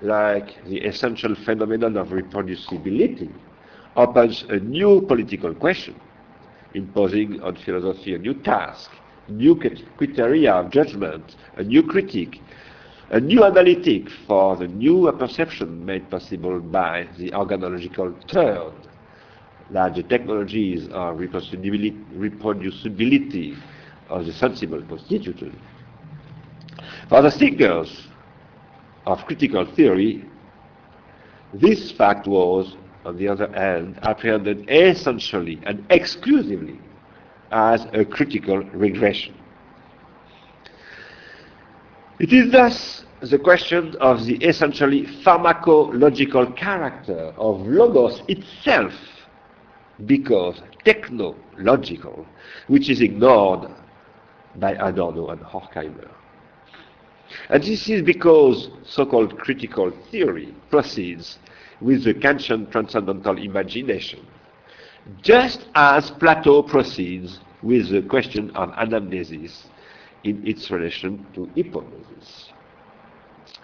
like the essential phenomenon of reproducibility, opens a new political question, imposing on philosophy a new task, new criteria of judgment, a new critique, a new analytic for the new perception made possible by the organological turn, that the technologies of reproducibility, of the sensible constituted. For the thinkers of critical theory, this fact was, on the other hand, apprehended essentially and exclusively as a critical regression. It is thus the question of the essentially pharmacological character of logos itself, because technological, which is ignored by Adorno and Horkheimer. And this is because so-called critical theory proceeds with the Kantian transcendental imagination, just as Plato proceeds with the question of anamnesis in its relation to hypomnesis.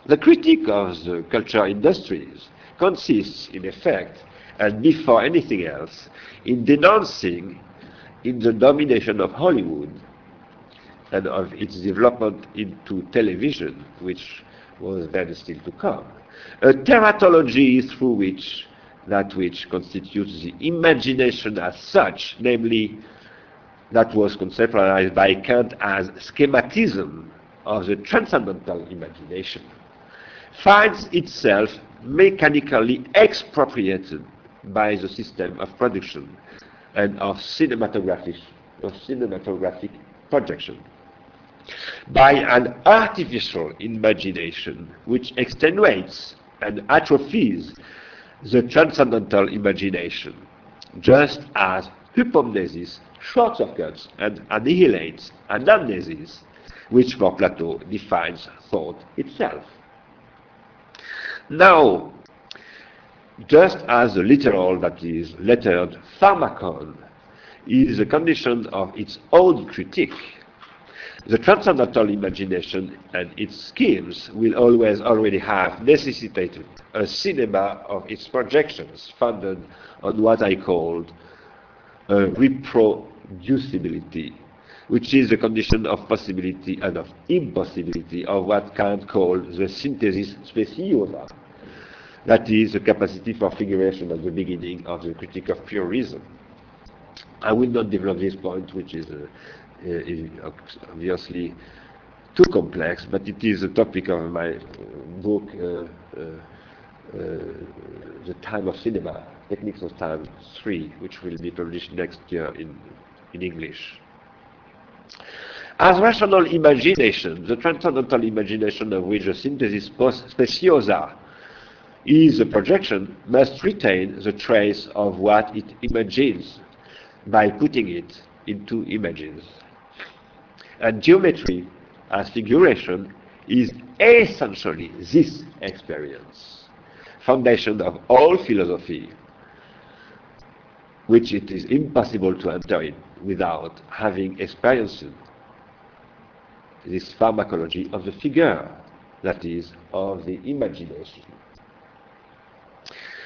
The critique of the culture industries consists, in effect, and before anything else, in denouncing in the domination of Hollywood and of its development into television, which was then still to come. A teratology through which that which constitutes the imagination as such, namely that was conceptualized by Kant as schematism of the transcendental imagination, finds itself mechanically expropriated by the system of production and of cinematographic, of cinematographic projection by an artificial imagination which extenuates and atrophies the transcendental imagination, just as hypomnesis short circuits and annihilates anamnesis, which for Plato defines thought itself. Now, just as the literal, that is, lettered pharmakon, is a condition of its own critique, the transcendental imagination and its schemes will always already have necessitated a cinema of its projections founded on what I called a reproducibility, which is the condition of possibility and of impossibility of what Kant called the synthesis speciosa. That is the capacity for figuration at the beginning of the critique of pure reason. I will not develop this point, which is uh, uh, obviously too complex, but it is a topic of my book, uh, uh, The Time of Cinema, Techniques of Time 3, which will be published next year in, in English. As rational imagination, the transcendental imagination of which the synthesis speciosa is a projection must retain the trace of what it imagines by putting it into images. And geometry as figuration is essentially this experience, foundation of all philosophy, which it is impossible to enter in without having experienced this pharmacology of the figure, that is, of the imagination.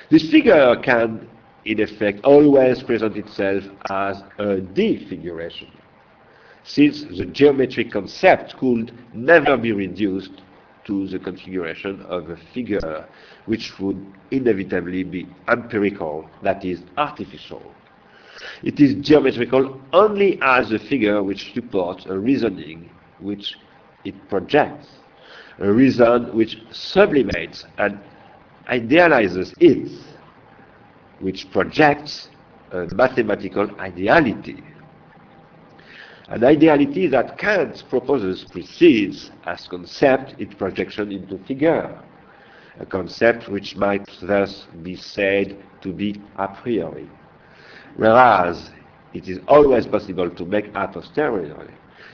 This figure can, in effect, always present itself as a defiguration since the geometric concept could never be reduced to the configuration of a figure which would inevitably be empirical, that is, artificial. It is geometrical only as a figure which supports a reasoning which it projects, a reason which sublimates and idealizes it, which projects a mathematical ideality. An ideality that Kant proposes precedes as concept its projection into figure, a concept which might thus be said to be a priori, whereas it is always possible to make a posteriori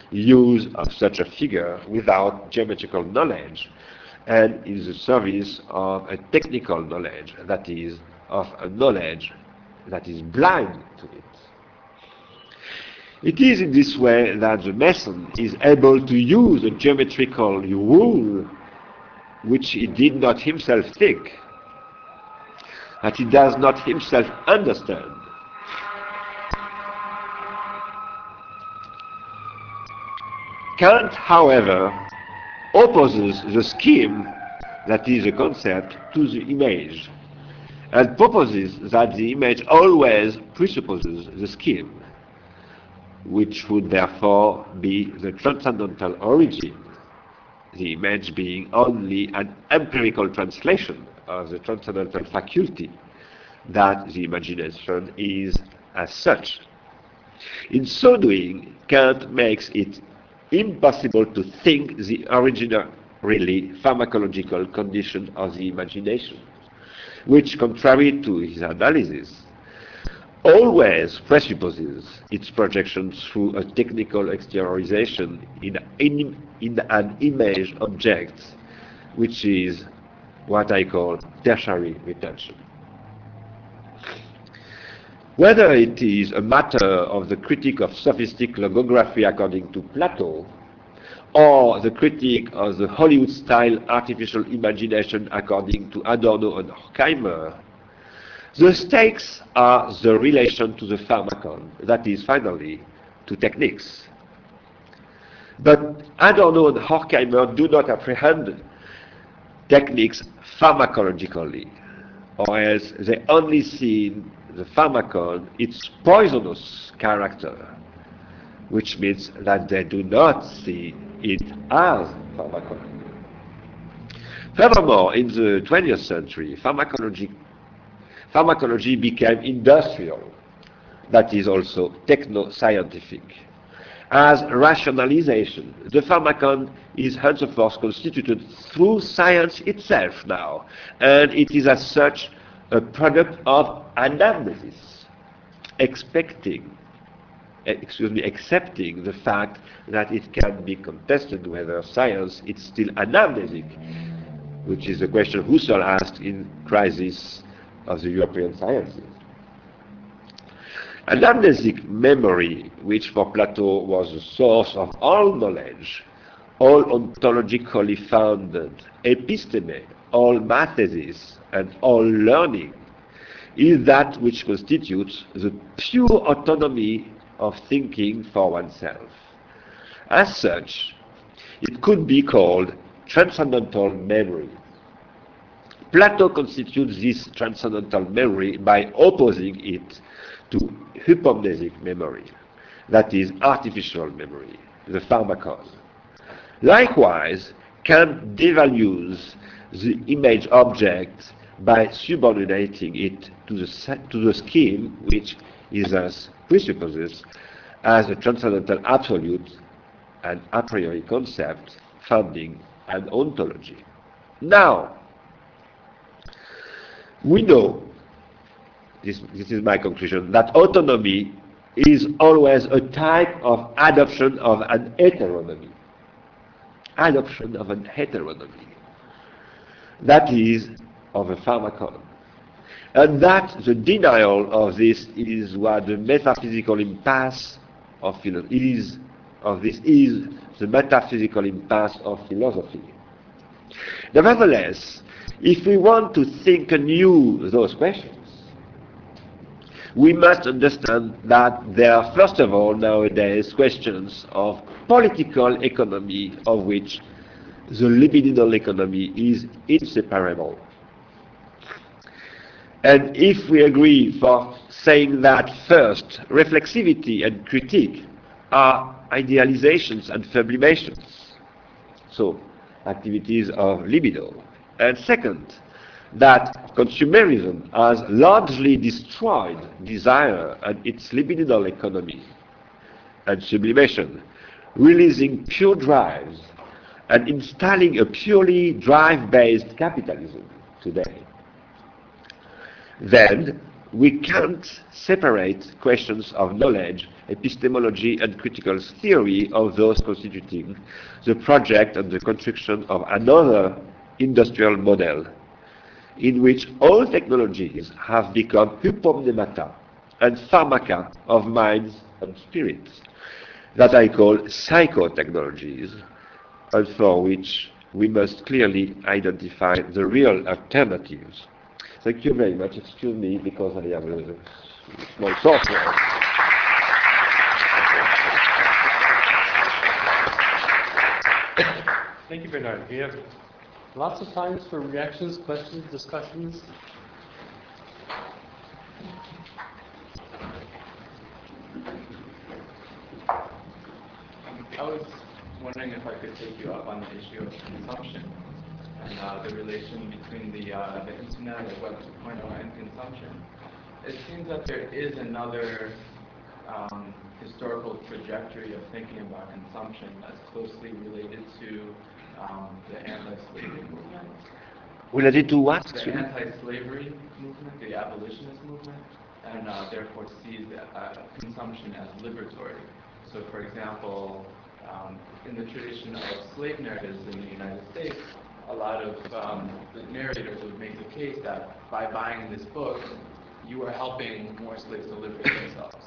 use of such a figure without geometrical knowledge and in the service of a technical knowledge, that is, of a knowledge that is blind to it. It is in this way that the mason is able to use a geometrical rule which he did not himself think, that he does not himself understand. Kant, however, opposes the scheme, that is a concept, to the image, and proposes that the image always presupposes the scheme, which would therefore be the transcendental origin, the image being only an empirical translation of the transcendental faculty that the imagination is as such. In so doing, Kant makes it impossible to think the original, really pharmacological condition of the imagination, which, contrary to his analysis, always presupposes its projection through a technical exteriorization in, in, in an image object, which is what I call tertiary retention. Whether it is a matter of the critique of sophistic logography according to Plato, or the critique of the Hollywood-style artificial imagination according to Adorno and Horkheimer, the stakes are the relation to the pharmacon, that is, finally, to techniques. But Adorno and Horkheimer do not apprehend techniques pharmacologically, or else they only see the pharmacon its poisonous character, which means that they do not see it as pharmacon. Furthermore, in the 20th century, pharmacology, pharmacology became industrial, that is also techno-scientific. As rationalization, the pharmacon is henceforth constituted through science itself now, and it is as such a product of anamnesis, expecting, eh, excuse me, accepting the fact that it can be contested whether science is still anamnesic, which is the question Husserl asked in Crisis of the European Sciences. Anamnesic memory, which for Plato was the source of all knowledge, all ontologically founded, episteme, all mathesis, and all learning, is that which constitutes the pure autonomy of thinking for oneself. As such, it could be called transcendental memory. Plato constitutes this transcendental memory by opposing it to hypomnesic memory, that is, artificial memory, the pharmacon. Likewise, Kant devalues the image object by subordinating it to the, to the scheme which is thus presupposes as a transcendental absolute and a priori concept founding an ontology. Now, we know, this, this is my conclusion, that autonomy is always a type of adoption of an heteronomy. Adoption of an heteronomy. That is of a pharmacon. And that the denial of this is what the metaphysical impasse of is of this is the metaphysical impasse of philosophy. Nevertheless, if we want to think anew those questions, we must understand that there are first of all nowadays questions of political economy of which the libidinal economy is inseparable. And if we agree for saying that first, reflexivity and critique are idealizations and sublimations, so activities of libido. And second, that consumerism has largely destroyed desire and its libidinal economy and sublimation, releasing pure drives and installing a purely drive-based capitalism today. Then we can't separate questions of knowledge, epistemology, and critical theory of those constituting the project and the construction of another industrial model in which all technologies have become hypomnemata and pharmaca of minds and spirits that I call psychotechnologies and for which we must clearly identify the real alternatives. Thank you very much. Excuse me because I have a small software. Thank you, Bernard. We have lots of times for reactions, questions, discussions. I was wondering if I could take you up on the issue of consumption and uh, the relation between the, uh, the internet or Web 2.0 and consumption. It seems that there is another um, historical trajectory of thinking about consumption that's closely related to um, the anti-slavery movement. Related to what? The anti-slavery movement, the abolitionist movement, and uh, therefore sees uh, consumption as liberatory. So, for example, um, in the tradition of slave narratives in the United States, a lot of um, the narrators would make the case that by buying this book, you are helping more slaves to liberate themselves,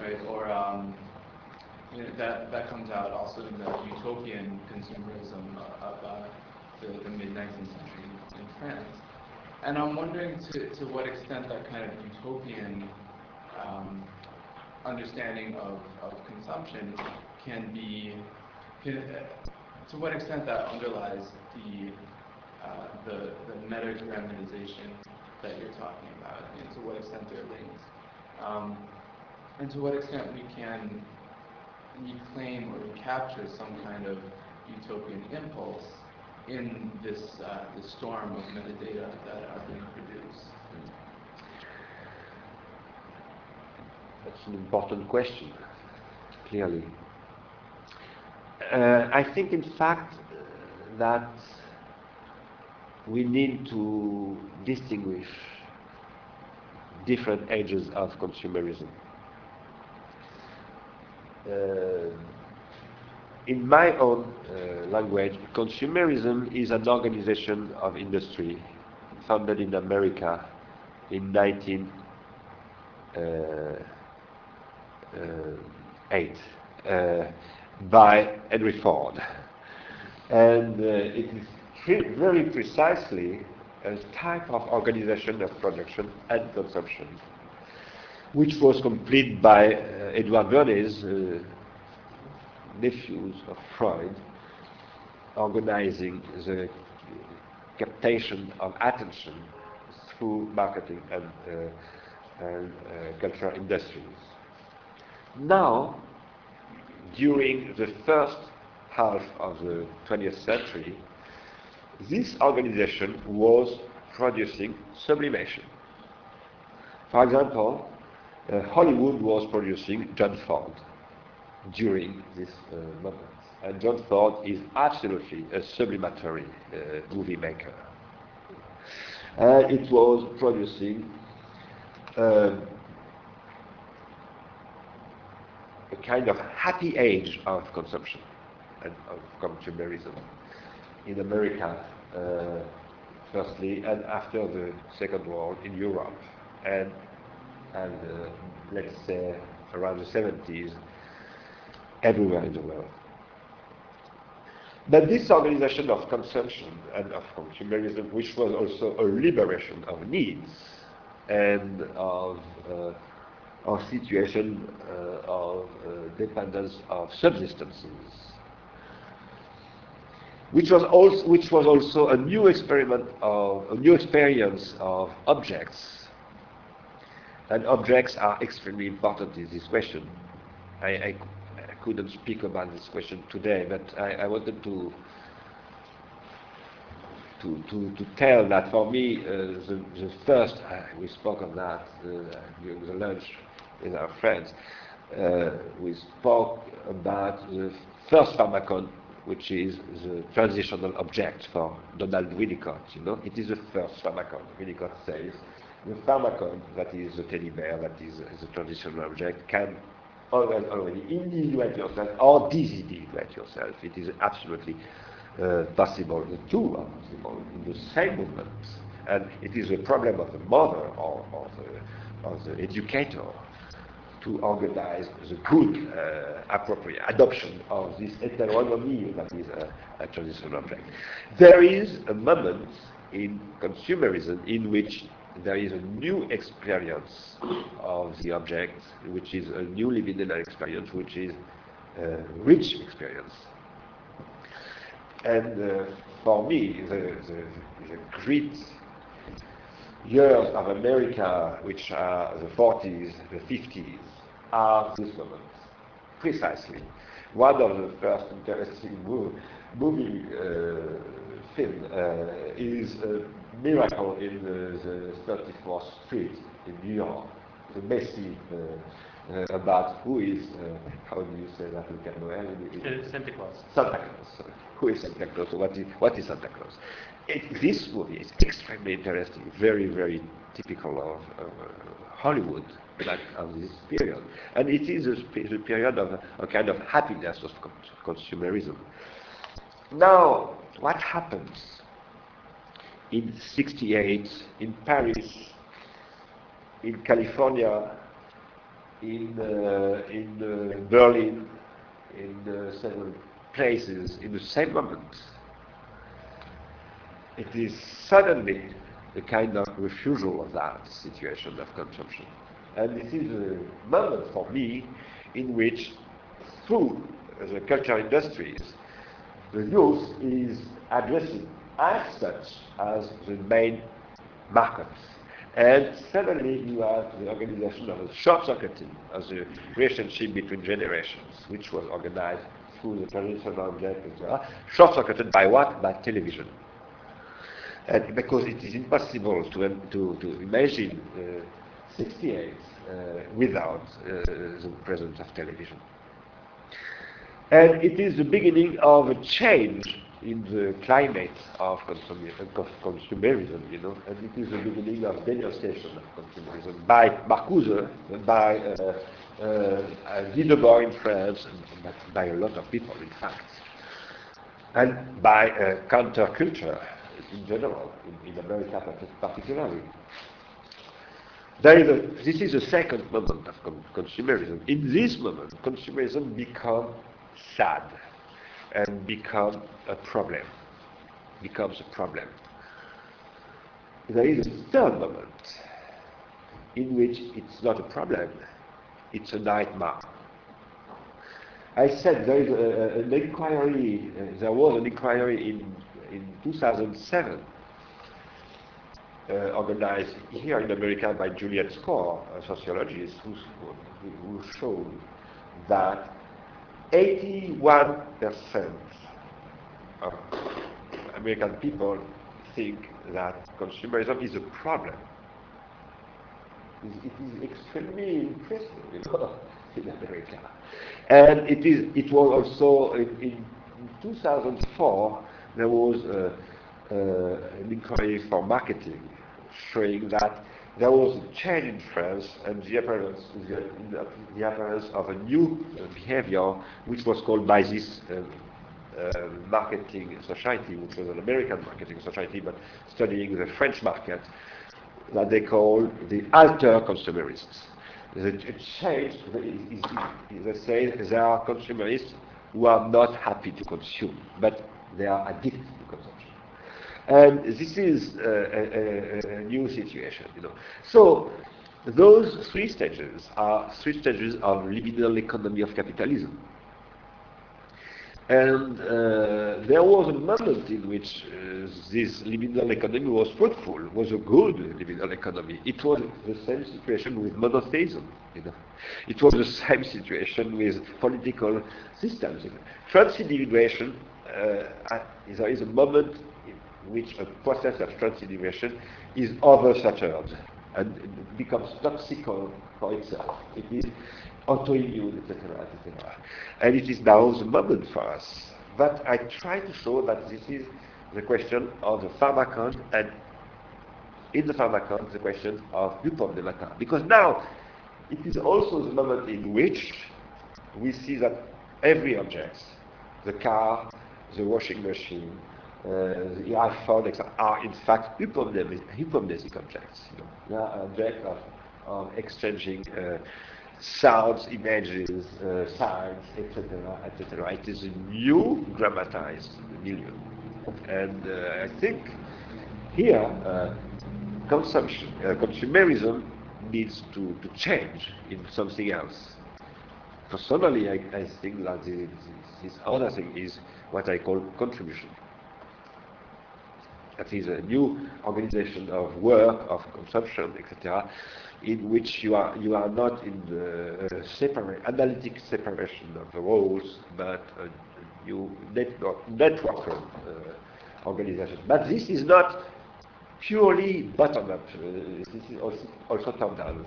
right? Or um, that that comes out also in the utopian consumerism of uh, the, the mid 19th century in France. And I'm wondering to, to what extent that kind of utopian um, understanding of, of consumption can be, to what extent that underlies the, uh, the, the meta-grammatization that you're talking about, and to what extent they're linked. Um, and to what extent we can reclaim or recapture some kind of utopian impulse in this, uh, this storm of metadata that are being produced. That's an important question, clearly. Uh, I think, in fact, that we need to distinguish different ages of consumerism. Uh, in my own uh, language, consumerism is an organization of industry founded in America in 1908 uh, uh, by Henry Ford. And uh, it is very precisely a type of organization of production and consumption, which was completed by uh, Edward Bernays, uh, nephews of Freud, organizing the captation of attention through marketing and, uh, and uh, cultural industries. Now, during the first half of the 20th century, this organization was producing sublimation. For example, uh, Hollywood was producing John Ford during this uh, moment. And John Ford is absolutely a sublimatory uh, movie maker. And it was producing uh, a kind of happy age of consumption and of consumerism in America, uh, firstly, and after the Second War in Europe, and and uh, let's say around the 70s, everywhere in the world. But this organization of consumption and of consumerism, which was also a liberation of needs and of uh, of situation uh, of uh, dependence of subsistences, which was also which was also a new experiment of a new experience of objects. And objects are extremely important in this question. I, I, I couldn't speak about this question today, but I, I wanted to to, to, to tell that for me, uh, the, the first, uh, we spoke of that uh, during the lunch with our friends, uh, we spoke about the first pharmacon which is the transitional object for Donald Winnicott. You know, it is the first pharmacon. Winnicott says the pharmacon, that is the teddy bear, that the is transitional object, can always already individuate yourself or disindividuate yourself. It is absolutely uh, possible. The two are possible in the same movement. And it is a problem of the mother or, the, or the educator to organize the good, uh, appropriate adoption of this heteronomy that is a, a transitional object. There is a moment in consumerism in which there is a new experience of the object, which is a new libidinal experience, which is a rich experience. And uh, for me, the, the, the great years of America, which are the 40s, the 50s, are moment, precisely. One of the first interesting move, movie uh, film uh, is a miracle in the, the 34th Street in New York, the messy uh, uh, about who is, uh, how do you say that in Cameroon? Santa Claus. Santa Claus. Who is Santa Claus? What is, what is Santa Claus? It, this movie is extremely interesting, very, very typical of, uh, Hollywood of this period. And it is a, a period of a, a, kind of happiness of consumerism. Now, what happens in 68 in Paris, in California, in, uh, in uh, Berlin, in uh, several places in the same moment? It is suddenly a kind of refusal of that situation of consumption. And this is a moment for me in which, through the culture industries, the youth is addressing as such as the main markets. And suddenly you have the organization of a short-circuiting of the relationship between generations, which was organized through the traditional object, etc. Short-circuited by what? By television. And because it is impossible to, to, to imagine uh, 68 uh, without uh, the presence of television. And it is the beginning of a change in the climate of, of consumerism, you know, and it is the beginning of denunciation of consumerism by Marcuse, by uh, uh, in France, and by a lot of people, in fact, and by uh, counterculture in general, in, in America particularly. There is a, this is the second moment of con consumerism. In this moment, consumerism becomes sad and become a problem. Becomes a problem. There is a third moment in which it's not a problem, it's a nightmare. I said there is a, an inquiry, uh, there was an inquiry in, in 2007 uh, organized here in America by Juliet Schor, a sociologist, who, who showed that 81% of American people think that consumerism is a problem. It is extremely impressive, you know, in America. And it is. It was also in, in 2004 there was a, uh, an inquiry for marketing showing that there was a change in France and the appearance, the, the appearance of a new behavior which was called by this uh, uh, marketing society, which was an American marketing society, but studying the French market, that they call the alter consumerists. The change they say there are consumerists who are not happy to consume, but they are addicted. And this is a, a, a, new situation, you know. So those three stages are three stages of libidinal economy of capitalism. And uh, there was a moment in which uh, this libidinal economy was fruitful, was a good libidinal economy. It was the same situation with monotheism. You know. It was the same situation with political systems. You know. Transindividuation, uh, there is a moment which a process of transindividuation is oversaturated and becomes toxic for itself. It is autoimmune, etc., etc. And it is now the moment for us. But I try to show that this is the question of the pharmacon and in the pharmacon the question of du de Because now it is also the moment in which we see that every object, the car, the washing machine, the iPhone, etc., are in fact hypomnesic objects. You know. They are objects of, of exchanging uh, sounds, images, uh, signs, etc., etc. It is a new dramatized milieu. And uh, I think here uh, consumption, uh, consumerism needs to, to change in something else. Personally, I, I think that the, this other thing is what I call contribution. That is a new organization of work, of consumption, etc., in which you are you are not in the uh, separate analytic separation of the roles, but a new network network uh, organization. But this is not purely bottom up. Uh, this is also, also top down.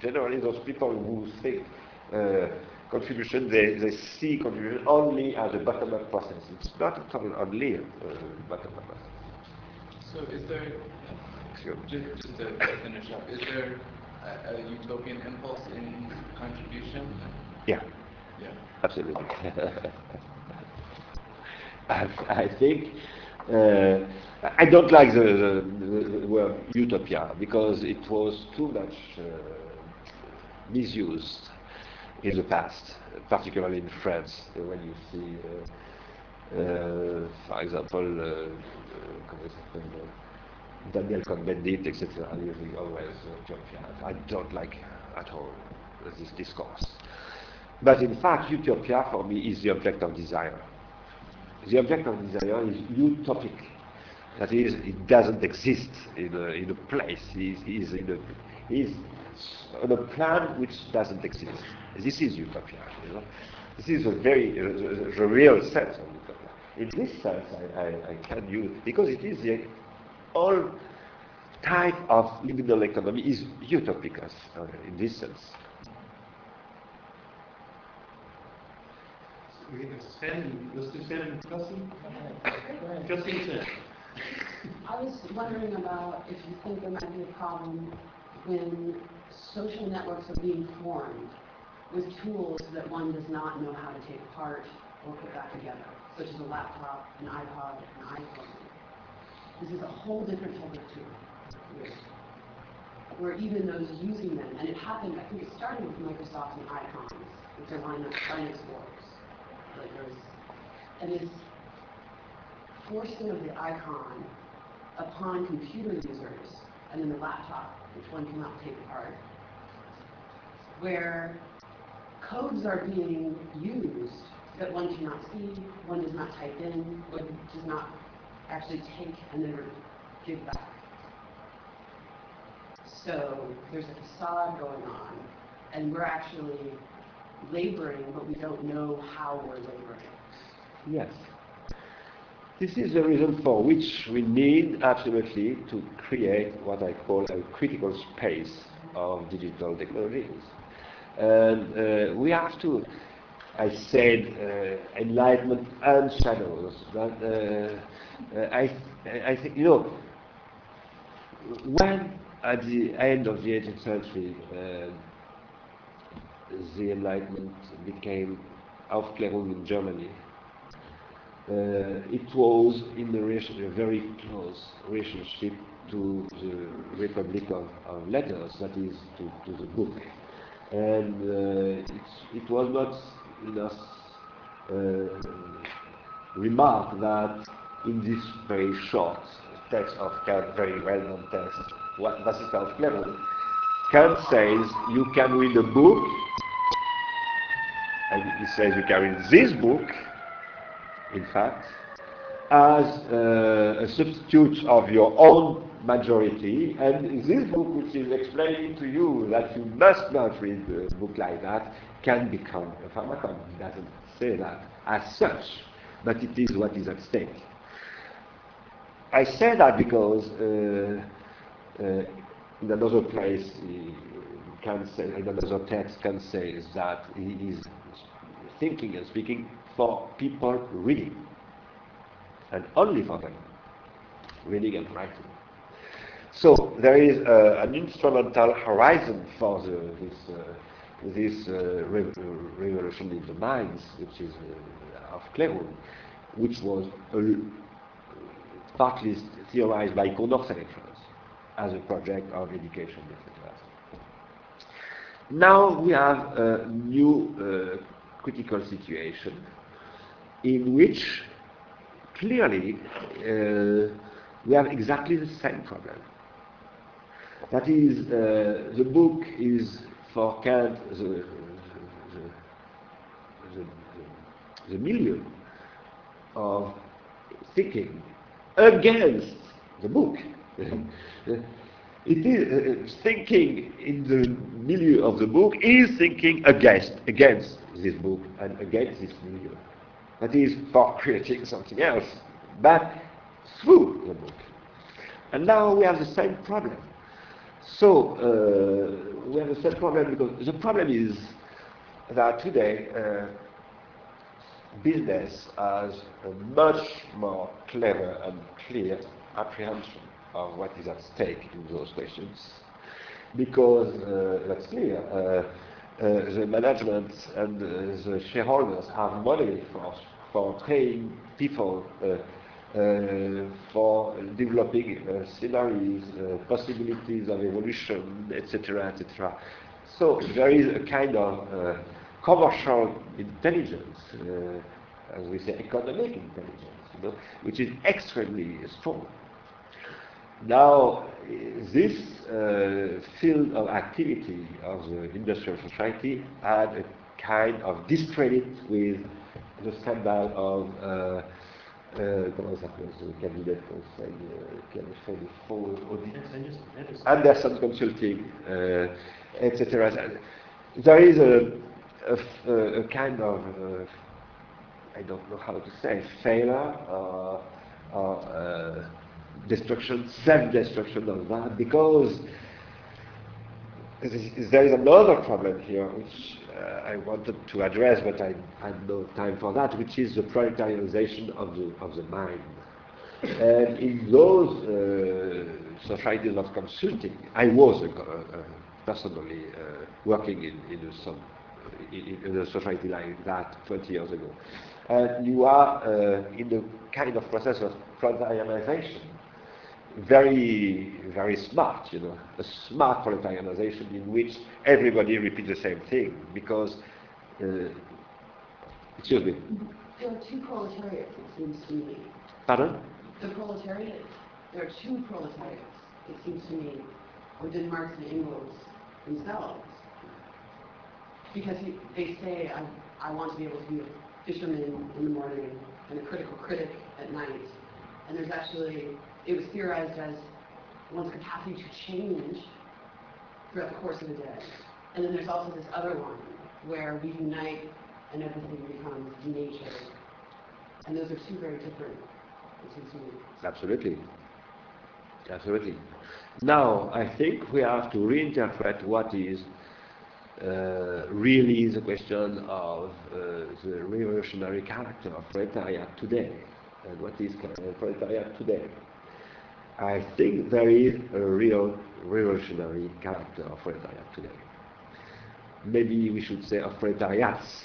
Generally, those people who think uh, contribution, they, they see contribution only as a bottom up process. It's not at all only a bottom up process. So is there, just, just to finish up, is there a, a utopian impulse in contribution? Yeah. Yeah. Absolutely. I, I think uh, I don't like the, the, the, word utopia because it was too much uh, misused in the past, particularly in France, when you see, uh, uh for example, uh, uh, Daniel Cohn-Bendit, etc., always utopia. I don't like at all this discourse. But in fact, utopia for me is the object of desire. The object of desire is utopic. That is, it doesn't exist in a, in a place. It is a, is on a plan which doesn't exist. This is utopia. You know? This is a very uh, the real sense of. In this sense, I, I, I can use because it is the all type of libidinal economy is utopic uh, in this sense. We have Sven, let's do Sven Justin. Justin, I was wondering about if you think there might be a problem when social networks are being formed with tools that one does not know how to take apart or put back together, such as a laptop, an iPod, an iPhone. This is a whole different of tool. Where even those using them, and it happened, I think it started with Microsoft and icons, which are Linux, Linux wars. Like there's, and this forcing of the icon upon computer users, and then the laptop, which one cannot take apart, where codes are being used that one cannot see, one does not type in, one does not actually take and then give back. So there's a facade going on, and we're actually laboring, but we don't know how we're laboring. Yes. This is the reason for which we need absolutely to create what I call a critical space of digital technologies. And uh, we have to, I said, uh, enlightenment and shadows. But uh, I, I think, you know, when at the end of the 18th century uh, the Enlightenment became Aufklärung in Germany, uh, it was in a, a, very close relationship to the Republic of, of Letters, that is, to, to the book and uh, it was not enough uh, remark that in this very short text of Kant, very well-known text, what Was ist Aufklärung, Kant says you can read a book, and he says you can read this book, in fact, as uh, a substitute of your own majority. And this book, which is explaining to you that you must not read a book like that, can become a pharmacon. It doesn't say that as such, but it is what is at stake. I say that because uh, uh, in another place, Kant say, in another text, Kant say is that he is thinking and speaking for people reading, and only for them, reading and writing. So there is uh, an instrumental horizon for the, this, uh, this uh, re revolution in the minds, which is uh, Aufklärung, which was partly theorized by Condorcet as a project of education, etc. Now we have a new uh, critical situation in which clearly uh, we have exactly the same problem. That is, uh, the book is for Kant the, the, the, the milieu of thinking against the book. it is uh, thinking in the milieu of the book is thinking against against this book and against this milieu. That is for creating something else, but through the book. And now we have the same problem. So uh, we have the same problem because the problem is that today uh, business has a much more clever and clear apprehension of what is at stake in those questions. Because uh, that's clear, uh, uh, the management and uh, the shareholders have money for, for paying people Uh, for developing uh, scenarios, uh, possibilities of evolution, etc., etc. So there is a kind of commercial intelligence, as we say, economic intelligence, you know, which is extremely strong. Now, this uh, field of activity of the industrial society had a kind of discredit with the scandal of uh, euh, comment ça s'appelle ce cabinet de conseil qui avait fait des faux audits Andersen Consulting, uh, etc. There is a, a, a kind of, uh, I don't know how to say, failure or, or uh, destruction, self-destruction of that, because there is another problem here which uh, I wanted to address, but I had no time for that, which is the proletarianization of the, of the mind. And in those uh, societies of consulting, I was uh, personally uh, working in, in some in, in, a society like that 20 years ago. And you are uh, in the kind of process of proletarianization very, very smart, you know, a smart proletarianization in which everybody repeats the same thing because, uh, excuse me. There are two proletariats, it seems to me. Pardon? The proletariat, there are two proletariats, it seems to me, within Marx and Engels themselves. Because he, they say, I, I want to be able to be a fisherman in the morning and a critical critic at night. And there's actually it was theorized as one's capacity to change throughout the course of the day. And then there's also this other one where we unite and everything becomes nature. And those are two very different, Absolutely. Absolutely. Now, I think we have to reinterpret what is uh, really the question of uh, the revolutionary character of proletariat today. And what is proletariat today? I think there is a real revolutionary character of proletariat today. Maybe we should say of proletariats,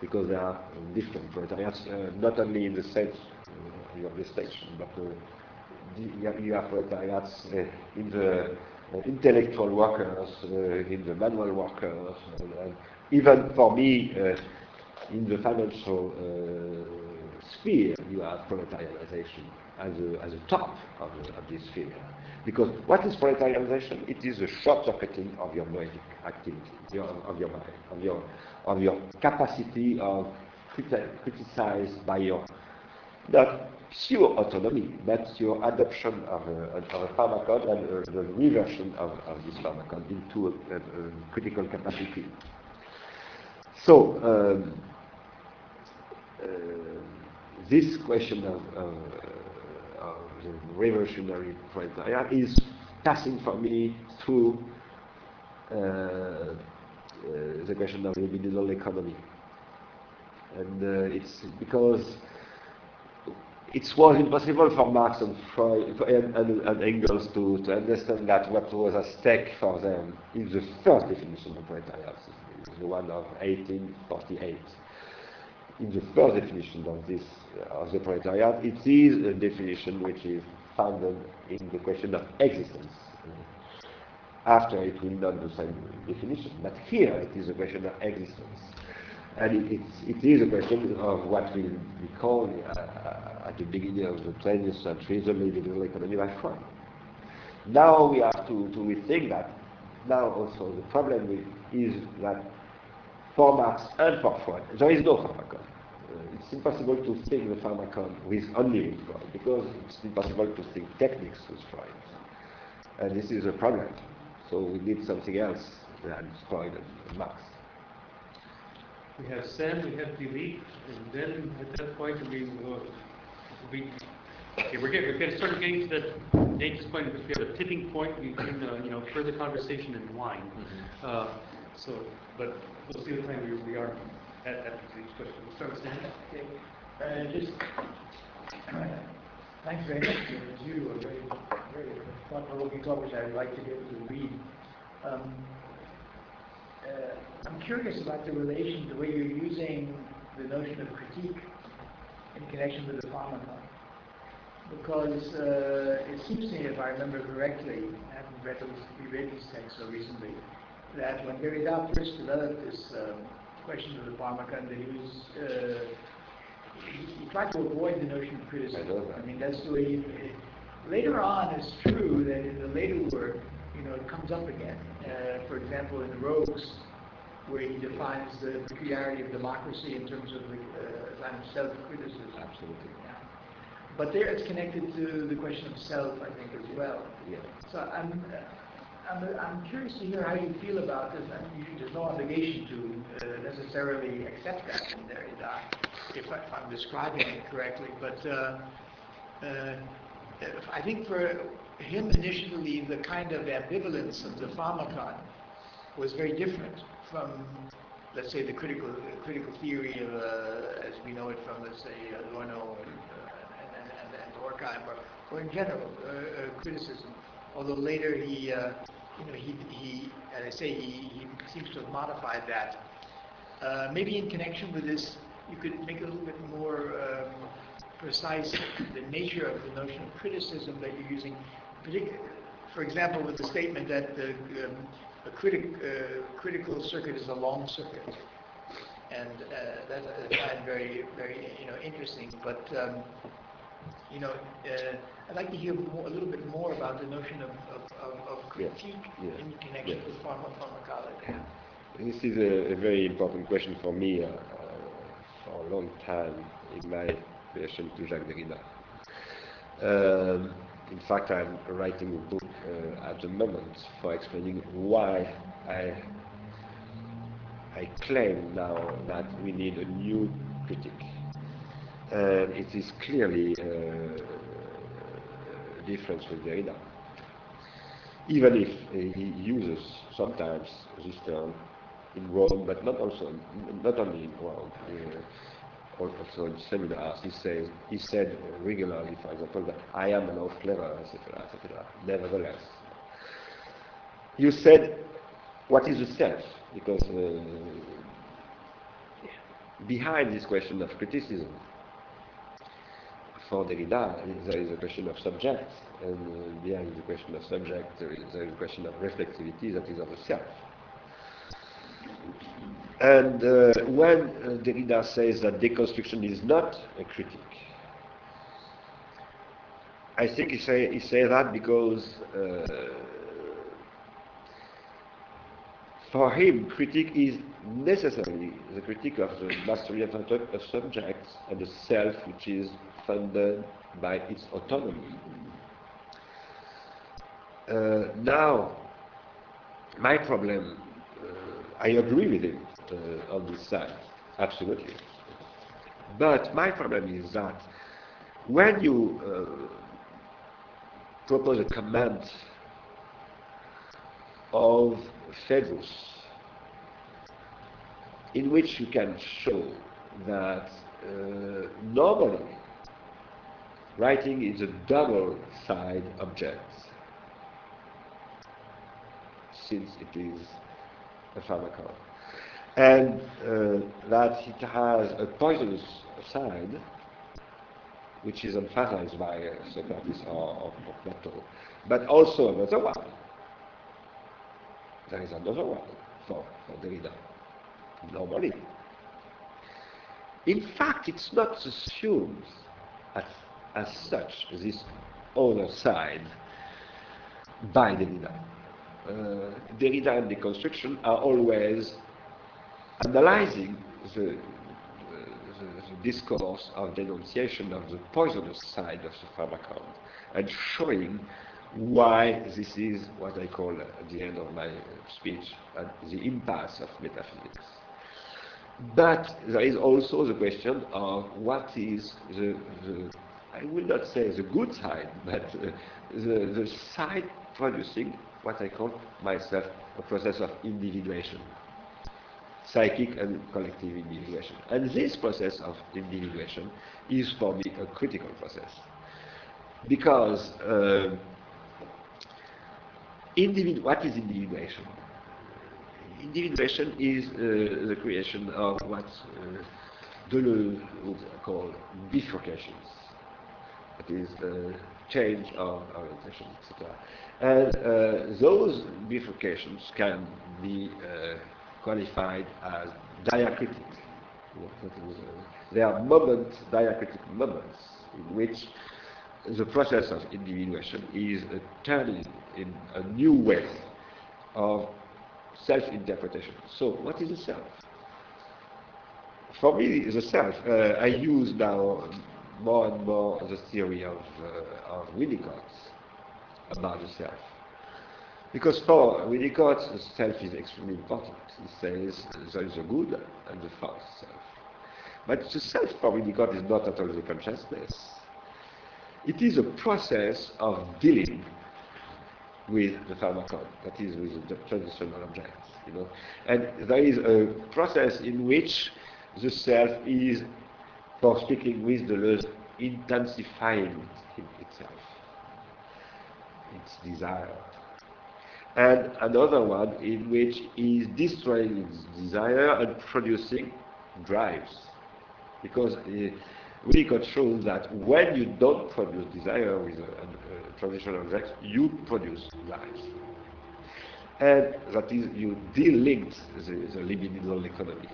because there are different proletariats, uh, not only in the sense uh, of the station, but uh, you have proletariats uh, in the uh, intellectual workers, uh, in the manual workers, and, and even for me, in the financial sphere, you have proletarianization as a, as a top of, of this sphere. Because what is proletarianization? It is a short-circuiting of your noetic activity, of your mind, of your, of your capacity of criti criticized by your, not pure autonomy, but your adoption of a, of a pharmacon and the reversion of, of this pharmacon into a, a, a critical capacity. So, um, uh, this question of, the revolutionary proletariat is passing for me through uh, uh, the question of the libidinal economy. And uh, it's because it was impossible for Marx and Freud and, and, Engels to, to understand that what was at stake for them in the first definition of proletariat, the one of 1848 in the first definition of this of the proletariat, it is a definition which is founded in the question of existence. After it will not the same definition, but here it is a question of existence. And it, it is a question of what we, we call uh, at the beginning of the 20th century the libidinal economy by Freud. Now we have to, to rethink that. Now also the problem is that for Marx and for Freud, there is no pharmacon. It's impossible to think the pharmacon with only with Freud because it's impossible to think techniques with Freud. And this is a problem. So we need something else than Freud and Marx. We have Sam, we have Philippe, and then at that point, we will, we, okay, we're getting, we're getting, sort of getting to that dangerous point, because we have a tipping point between, uh, you know, further conversation and wine. Uh, so, but we'll see what time we, we are at, at each question. With Sam. Okay, uh, just, thanks very much, you, a very, very thought-provoking talk, which I'd like to be able to read. Um, uh, I'm curious about the relation, the way you're using the notion of critique in connection with the pharmacon. Because uh, it seems to me, if I remember correctly, I haven't read those, reread these texts so recently, that when Derrida first developed this um, question of the that he was uh, he, he tried to avoid the notion of criticism. I. I mean, that's the way. He, later on, it's true that in the later work, you know, it comes up again. Uh, for example, in the Rogues, where he defines the peculiarity of democracy in terms of the uh, kind of self-criticism. Absolutely. Yeah. But there, it's connected to the question of self, I think, as well. Yeah. So I'm, uh, I'm, I'm curious to hear how you feel about this. I mean, you- there's no obligation to uh, necessarily accept that if, I, I'm describing it correctly. But uh, uh, I think for him initially, the kind of ambivalence of the pharmacon was very different from, let's say, the critical critical theory of, uh, as we know it from, let's say, uh, Adorno and, uh, and, and, and Horkheim, or, or in general, uh, uh, criticism. Although later he, uh, you know, he, he, as I say, he, he seems to have modified that. Uh, maybe in connection with this, you could make a little bit more um, precise the nature of the notion of criticism that you're using. For example, with the statement that the um, a critic, uh, critical circuit is a long circuit, and uh, that I find very, very, you know, interesting. But um, you know, uh, I'd like to hear more, a little bit more about the notion of, of, of, of critique yeah, in connection yeah. with pharma- pharmacology. This is a, a very important question for me uh, uh, for a long time in my relation to Jacques Derrida. Um, in fact, I'm writing a book uh, at the moment for explaining why I, I claim now that we need a new critique. And it is clearly uh, difference with Derrida even if he uses sometimes this term in Rogues, but not also not only in Rogues, uh, al- also in seminars. He says he said regularly, for example, that I am an old clever, etc., etc. Nevertheless, you said what is the self? Because uh, behind this question of criticism, Derrida, there is a question of subject, and uh, behind the question of subject, there is, there is a question of reflexivity that is of the self. And uh, when uh, Derrida says that deconstruction is not a critique, I think he say he say that because uh, for him, critique is necessarily the critique of the mastery of, subjects and the self which is funded by its autonomy. Uh, now, my problem, uh, I agree with him uh, on this side, absolutely. But my problem is that when you uh, propose a comment of Phaedrus, in which you can show that uh, normally writing is a double side object, since it is a pharmacon, and uh, that it has a poisonous side, which is emphasized by uh, Socrates or, or Plato, but also another one. There is another one for, for Derrida, normally. In fact, it's not assumed as, as such, this other side, by Derrida. Uh, Derrida and deconstruction are always analyzing the, uh, the, discourse of denunciation of the poisonous side of the pharmacon and showing why this is what I call at the end of my speech uh, the impasse of metaphysics. But there is also the question of what is the, the I will not say the good side, but uh, the, the side producing what I call myself a process of individuation, psychic and collective individuation. And this process of individuation is for me a critical process. Because uh, what is individuation? Individuation is uh, the creation of what uh, Deleuze would call bifurcations. That is, uh, change of orientation, etc. And uh, those bifurcations can be uh, qualified as diacritic. They are moments, diacritic moments, in which the process of individuation is turning in a new way of self-interpretation. So, what is the self? For me, the self, uh, I use now more and more the theory of, uh, of Winnicott about the self. Because for Winnicott, the self is extremely important. He says there is a good and the false self. But the self for Winnicott is not at all the consciousness. It is a process of dealing with the pharmacon, that is with the transitional objects, you know. And there is a process in which the self is, for speaking with Deleuze, intensifying itself, its desire. And another one in which is destroying its desire and producing drives. Because uh, Winnicott shows that when you don't produce desire with a, a, a transitional object, you produce drives. And that is, you de-linked the, the libidinal economy.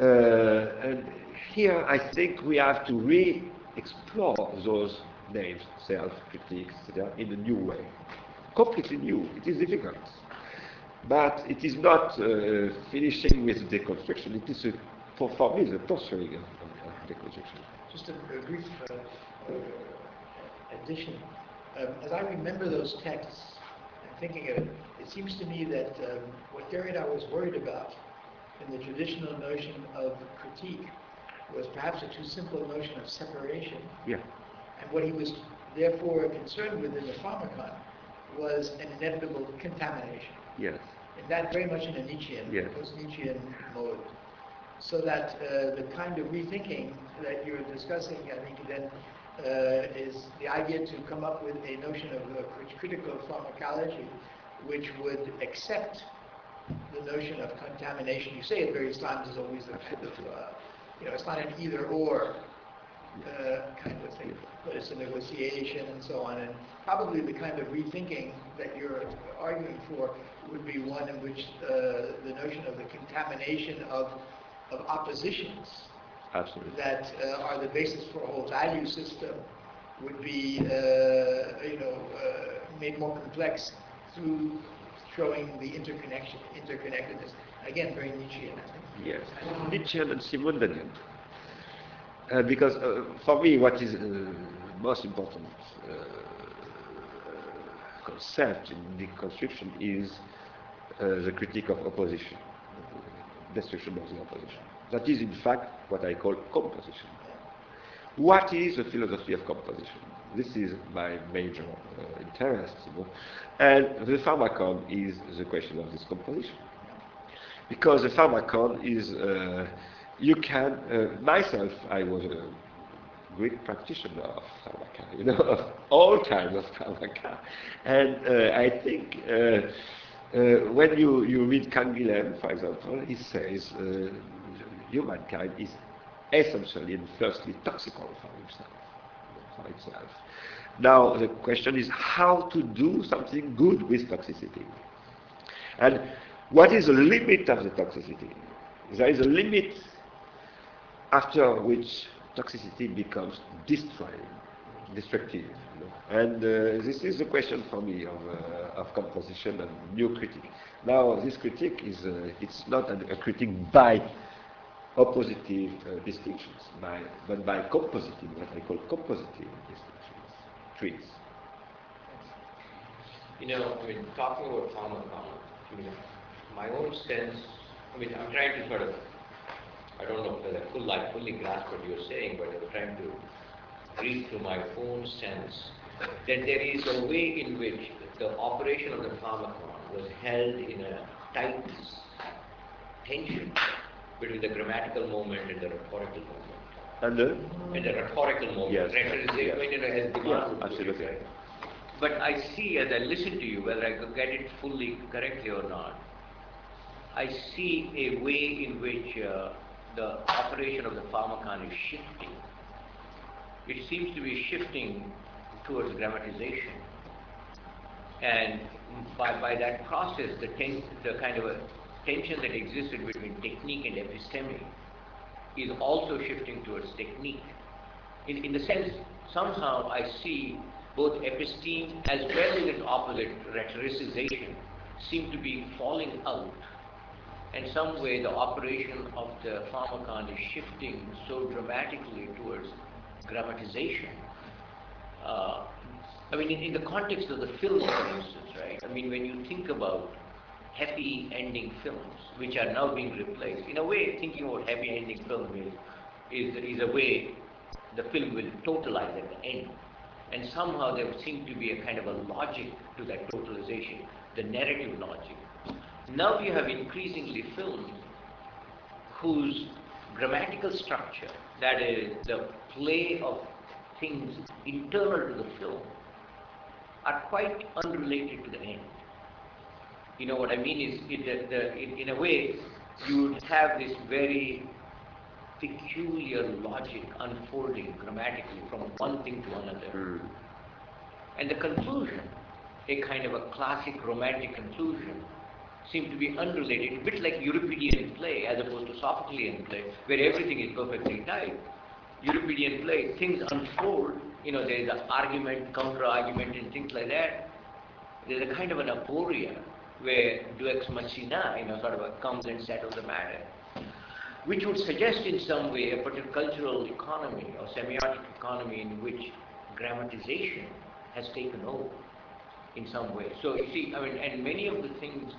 Uh, and here I think we have to re-explore those names, self, critique, etc., in a new way. Completely new. It is difficult. But it is not uh, finishing with deconstruction. It is, a, for, me, the pursuing of, Just a, a brief uh, uh, addition. Um, as I remember those texts, and thinking of it, it seems to me that um, what Derrida was worried about in the traditional notion of critique was perhaps a too simple notion of separation. Yeah. And what he was therefore concerned with in the pharmacon was an inevitable contamination. Yes. And that very much in a Nietzschean, yes. post-Nietzschean mode. So that uh, the kind of rethinking that you're discussing, I think then uh, is the idea to come up with a notion of critical pharmacology which would accept the notion of contamination. You say at various times is always a kind of, uh, you know, it's not an either-or uh, kind of thing, but it's a negotiation and so on. And probably the kind of rethinking that you're arguing for would be one in which uh, the notion of the contamination of, of oppositions Absolutely. that uh, are the basis for a whole value system would be, uh, you know, uh, made more complex through showing the interconnection, interconnectedness. Again, very Nietzschean, I think. Yes, Nietzschean and Simondonian. Uh, because uh, for me, what is uh, most important uh, concept in deconstruction is uh, the critique of opposition, destruction of the opposition. That is, in fact, what I call composition. What is the philosophy of composition? This is my major uh, interest, you know. And the pharmacon is the question of this composition. Because the pharmacon is, uh, you can, uh, myself, I was a great practitioner of pharmaca, you know, of all kinds of pharmaca. And uh, I think uh, when you, you read Canguilhem, for example, he says uh, humankind is essentially and firstly toxical for himself, for itself. Now the question is how to do something good with toxicity. And what is the limit of the toxicity? There is a limit after which toxicity becomes destroying, destructive. You know? And uh, this is the question for me of, uh, of composition and new critique. Now, this critique is uh, it's not a, a critique by oppositive uh, distinctions, by, but by compositive, what I call compositive distinctions, trees. You know, I mean, talking about pharmacon, I mean, my own sense, I mean, I'm trying to sort of, I don't know whether I full, I fully grasp what you're saying, but I'm trying to read through my own sense that there is a way in which the operation of the pharmacon was held in a tight tension between the grammatical moment and the rhetorical moment. And the? And the rhetorical moment, Yes. rhetoricism Yes. Yeah, absolutely. But I see as I listen to you, whether I could get it fully correctly or not, I see a way in which uh, the operation of the pharmacon is shifting. It seems to be shifting towards grammatization. And by, by that process, the, ten, the kind of a tension that existed between technique and episteme is also shifting towards technique. In, in the sense, somehow I see both episteme as well as its opposite, rhetoricization, seem to be falling out. In some way, the operation of the pharmakon is shifting so dramatically towards grammatization. Uh, I mean, in, in the context of the film, for instance, right? I mean, when you think about happy ending films, which are now being replaced, in a way, thinking about happy ending film is, is, is a way the film will totalize at the end. And somehow there would seem to be a kind of a logic to that totalization, the narrative logic. Now you have increasingly films whose grammatical structure, that is, the play of things internal to the film, are quite unrelated to the end. You know what I mean is, it, the, the, in, in a way, you would have this very peculiar logic unfolding grammatically from one thing to another. Mm. And the conclusion, a kind of a classic romantic conclusion, seemed to be unrelated, a bit like Euripidean play as opposed to Sophoclean play, where everything is perfectly tied. Euripidean play, things unfold, you know, there is an argument, counter-argument and things like that. There's a kind of an aporia where Deux Machina, you know, sort of comes and settles the matter which would suggest in some way a particular cultural economy or semiotic economy in which grammatization has taken over in some way. So you see, I mean, and many of the things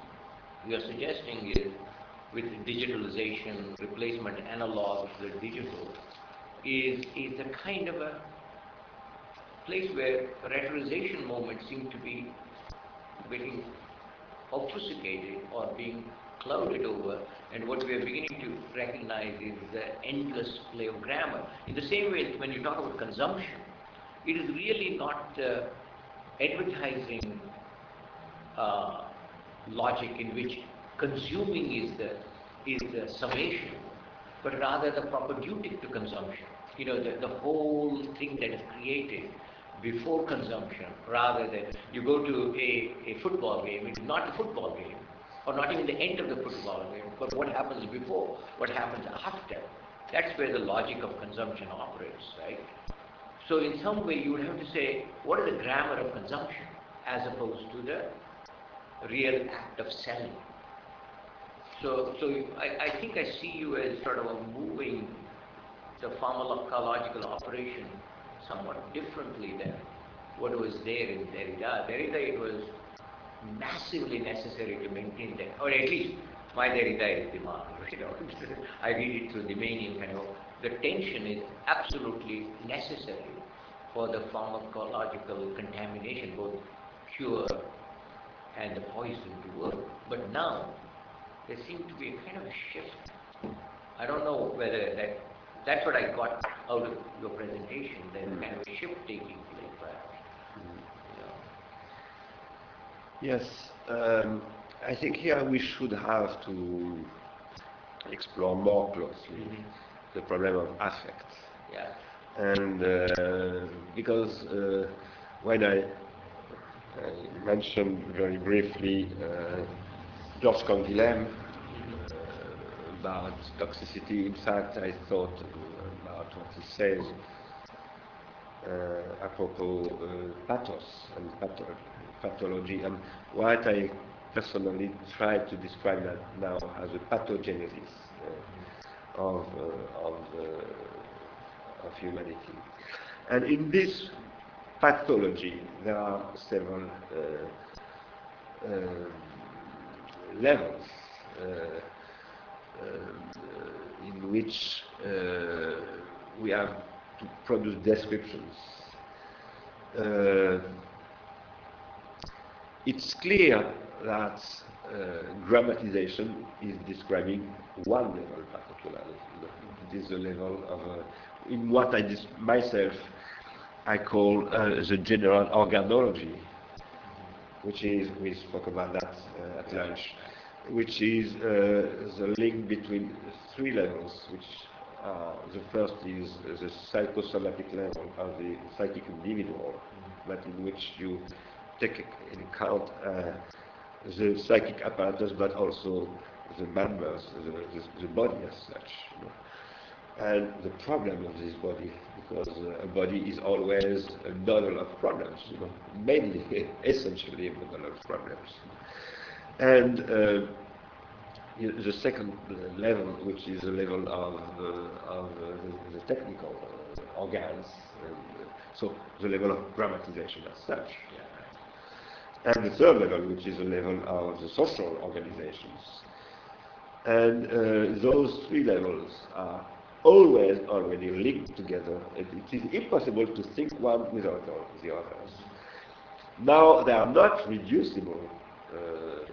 we are suggesting is with digitalization, replacement analog with digital, is, is a kind of a place where rhetorization moments seem to be getting obfuscated or being clouded over, and what we are beginning to recognize is the endless play of grammar. In the same way, when you talk about consumption, it is really not uh, advertising uh, logic in which consuming is the is the summation, but rather the propedeutic to consumption. You know, the, the whole thing that is created before consumption, rather than you go to a, a football game, it is not a football game, or not even the end of the football game, but what happens before, what happens after. That's where the logic of consumption operates, right? So in some way you would have to say, what is the grammar of consumption as opposed to the real act of selling? So, so I, I think I see you as sort of a moving the pharmacological operation somewhat differently than what was there in Derrida. Derrida, it was massively necessary to maintain that, or at least my Derrida is de Man. You know, I read it through the de Manian kind of. The tension is absolutely necessary for the pharmacological contamination, both cure and the poison to work. But now there seems to be a kind of a shift. I don't know whether that that's what I got out of your presentation. There's kind of a shift taking place. You know. Yes, um, I think here we should have to explore more closely Mhm. the problem of affect. Yeah. And uh, because uh, when I, I mentioned very briefly uh, Georges Canguilhem about toxicity, in fact, I thought about what he says uh, apropos uh, pathos and patho- pathology, and what I personally try to describe that now as a pathogenesis uh, of, uh, of, uh, of humanity. And in this pathology, there are several uh, levels in which uh, we have to produce descriptions. Uh, it's clear that uh, grammatization is describing one level particularly. It is the level of, uh, in what I myself I call uh, the general organology, which is, we spoke about that uh, at lunch, which is uh, the link between three levels, which uh, the first is the psychosomatic level of the psychic individual, but in which you take in account uh, the psychic apparatus, but also the members, the, the, the body as such. You know. And the problem of this body, because uh, a body is always a bundle of problems, you know, mainly, essentially a bundle of problems. And uh, the second level, which is the level of, uh, of uh, the, technical organs, and, so the level of grammatization as such. And the third level, which is the level of the social organizations. And those three levels are always already linked together. It, it is impossible to think one without the others. Now, they are not reducible uh,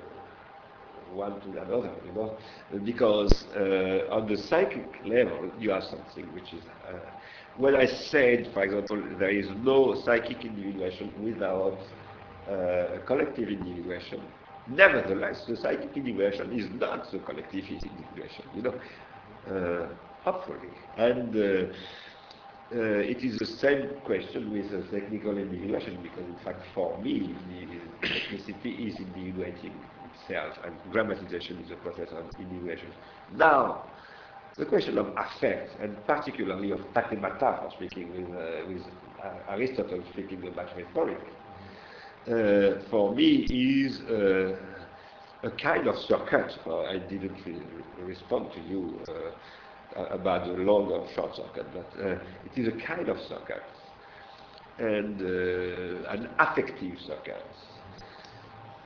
one to another, you know, because uh, on the psychic level, you have something which is. Uh, when I said, for example, there is no psychic individuation without uh, collective individuation, nevertheless, the psychic individuation is not the collective individuation, you know. Uh, hopefully. And uh, uh, it is the same question with the technical individuation because, in fact, for me, the technicity is individuating itself, and grammatization is a process of individuation. Now, the question of affect, and particularly of pathemata, for speaking with, uh, with uh, Aristotle speaking about rhetoric, uh, for me is uh, a kind of circuit. I didn't re respond to you uh, about the long or short circuit, but uh, it is a kind of circuit and an affective circuit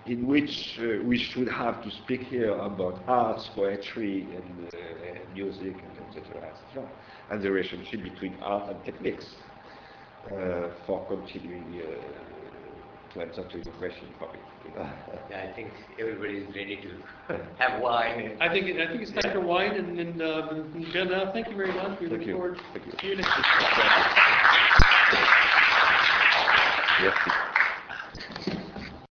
in which uh, we should have to speak here about arts, poetry, and uh, music, and etc., etc., and the relationship between art and techniques uh, for continuing to answer to your question probably. yeah, I think everybody is ready to have wine. I think I think it's time for wine, and, and uh, Jen, uh, thank you very much. We Thank look you. forward Thank you. to you next week. Merci.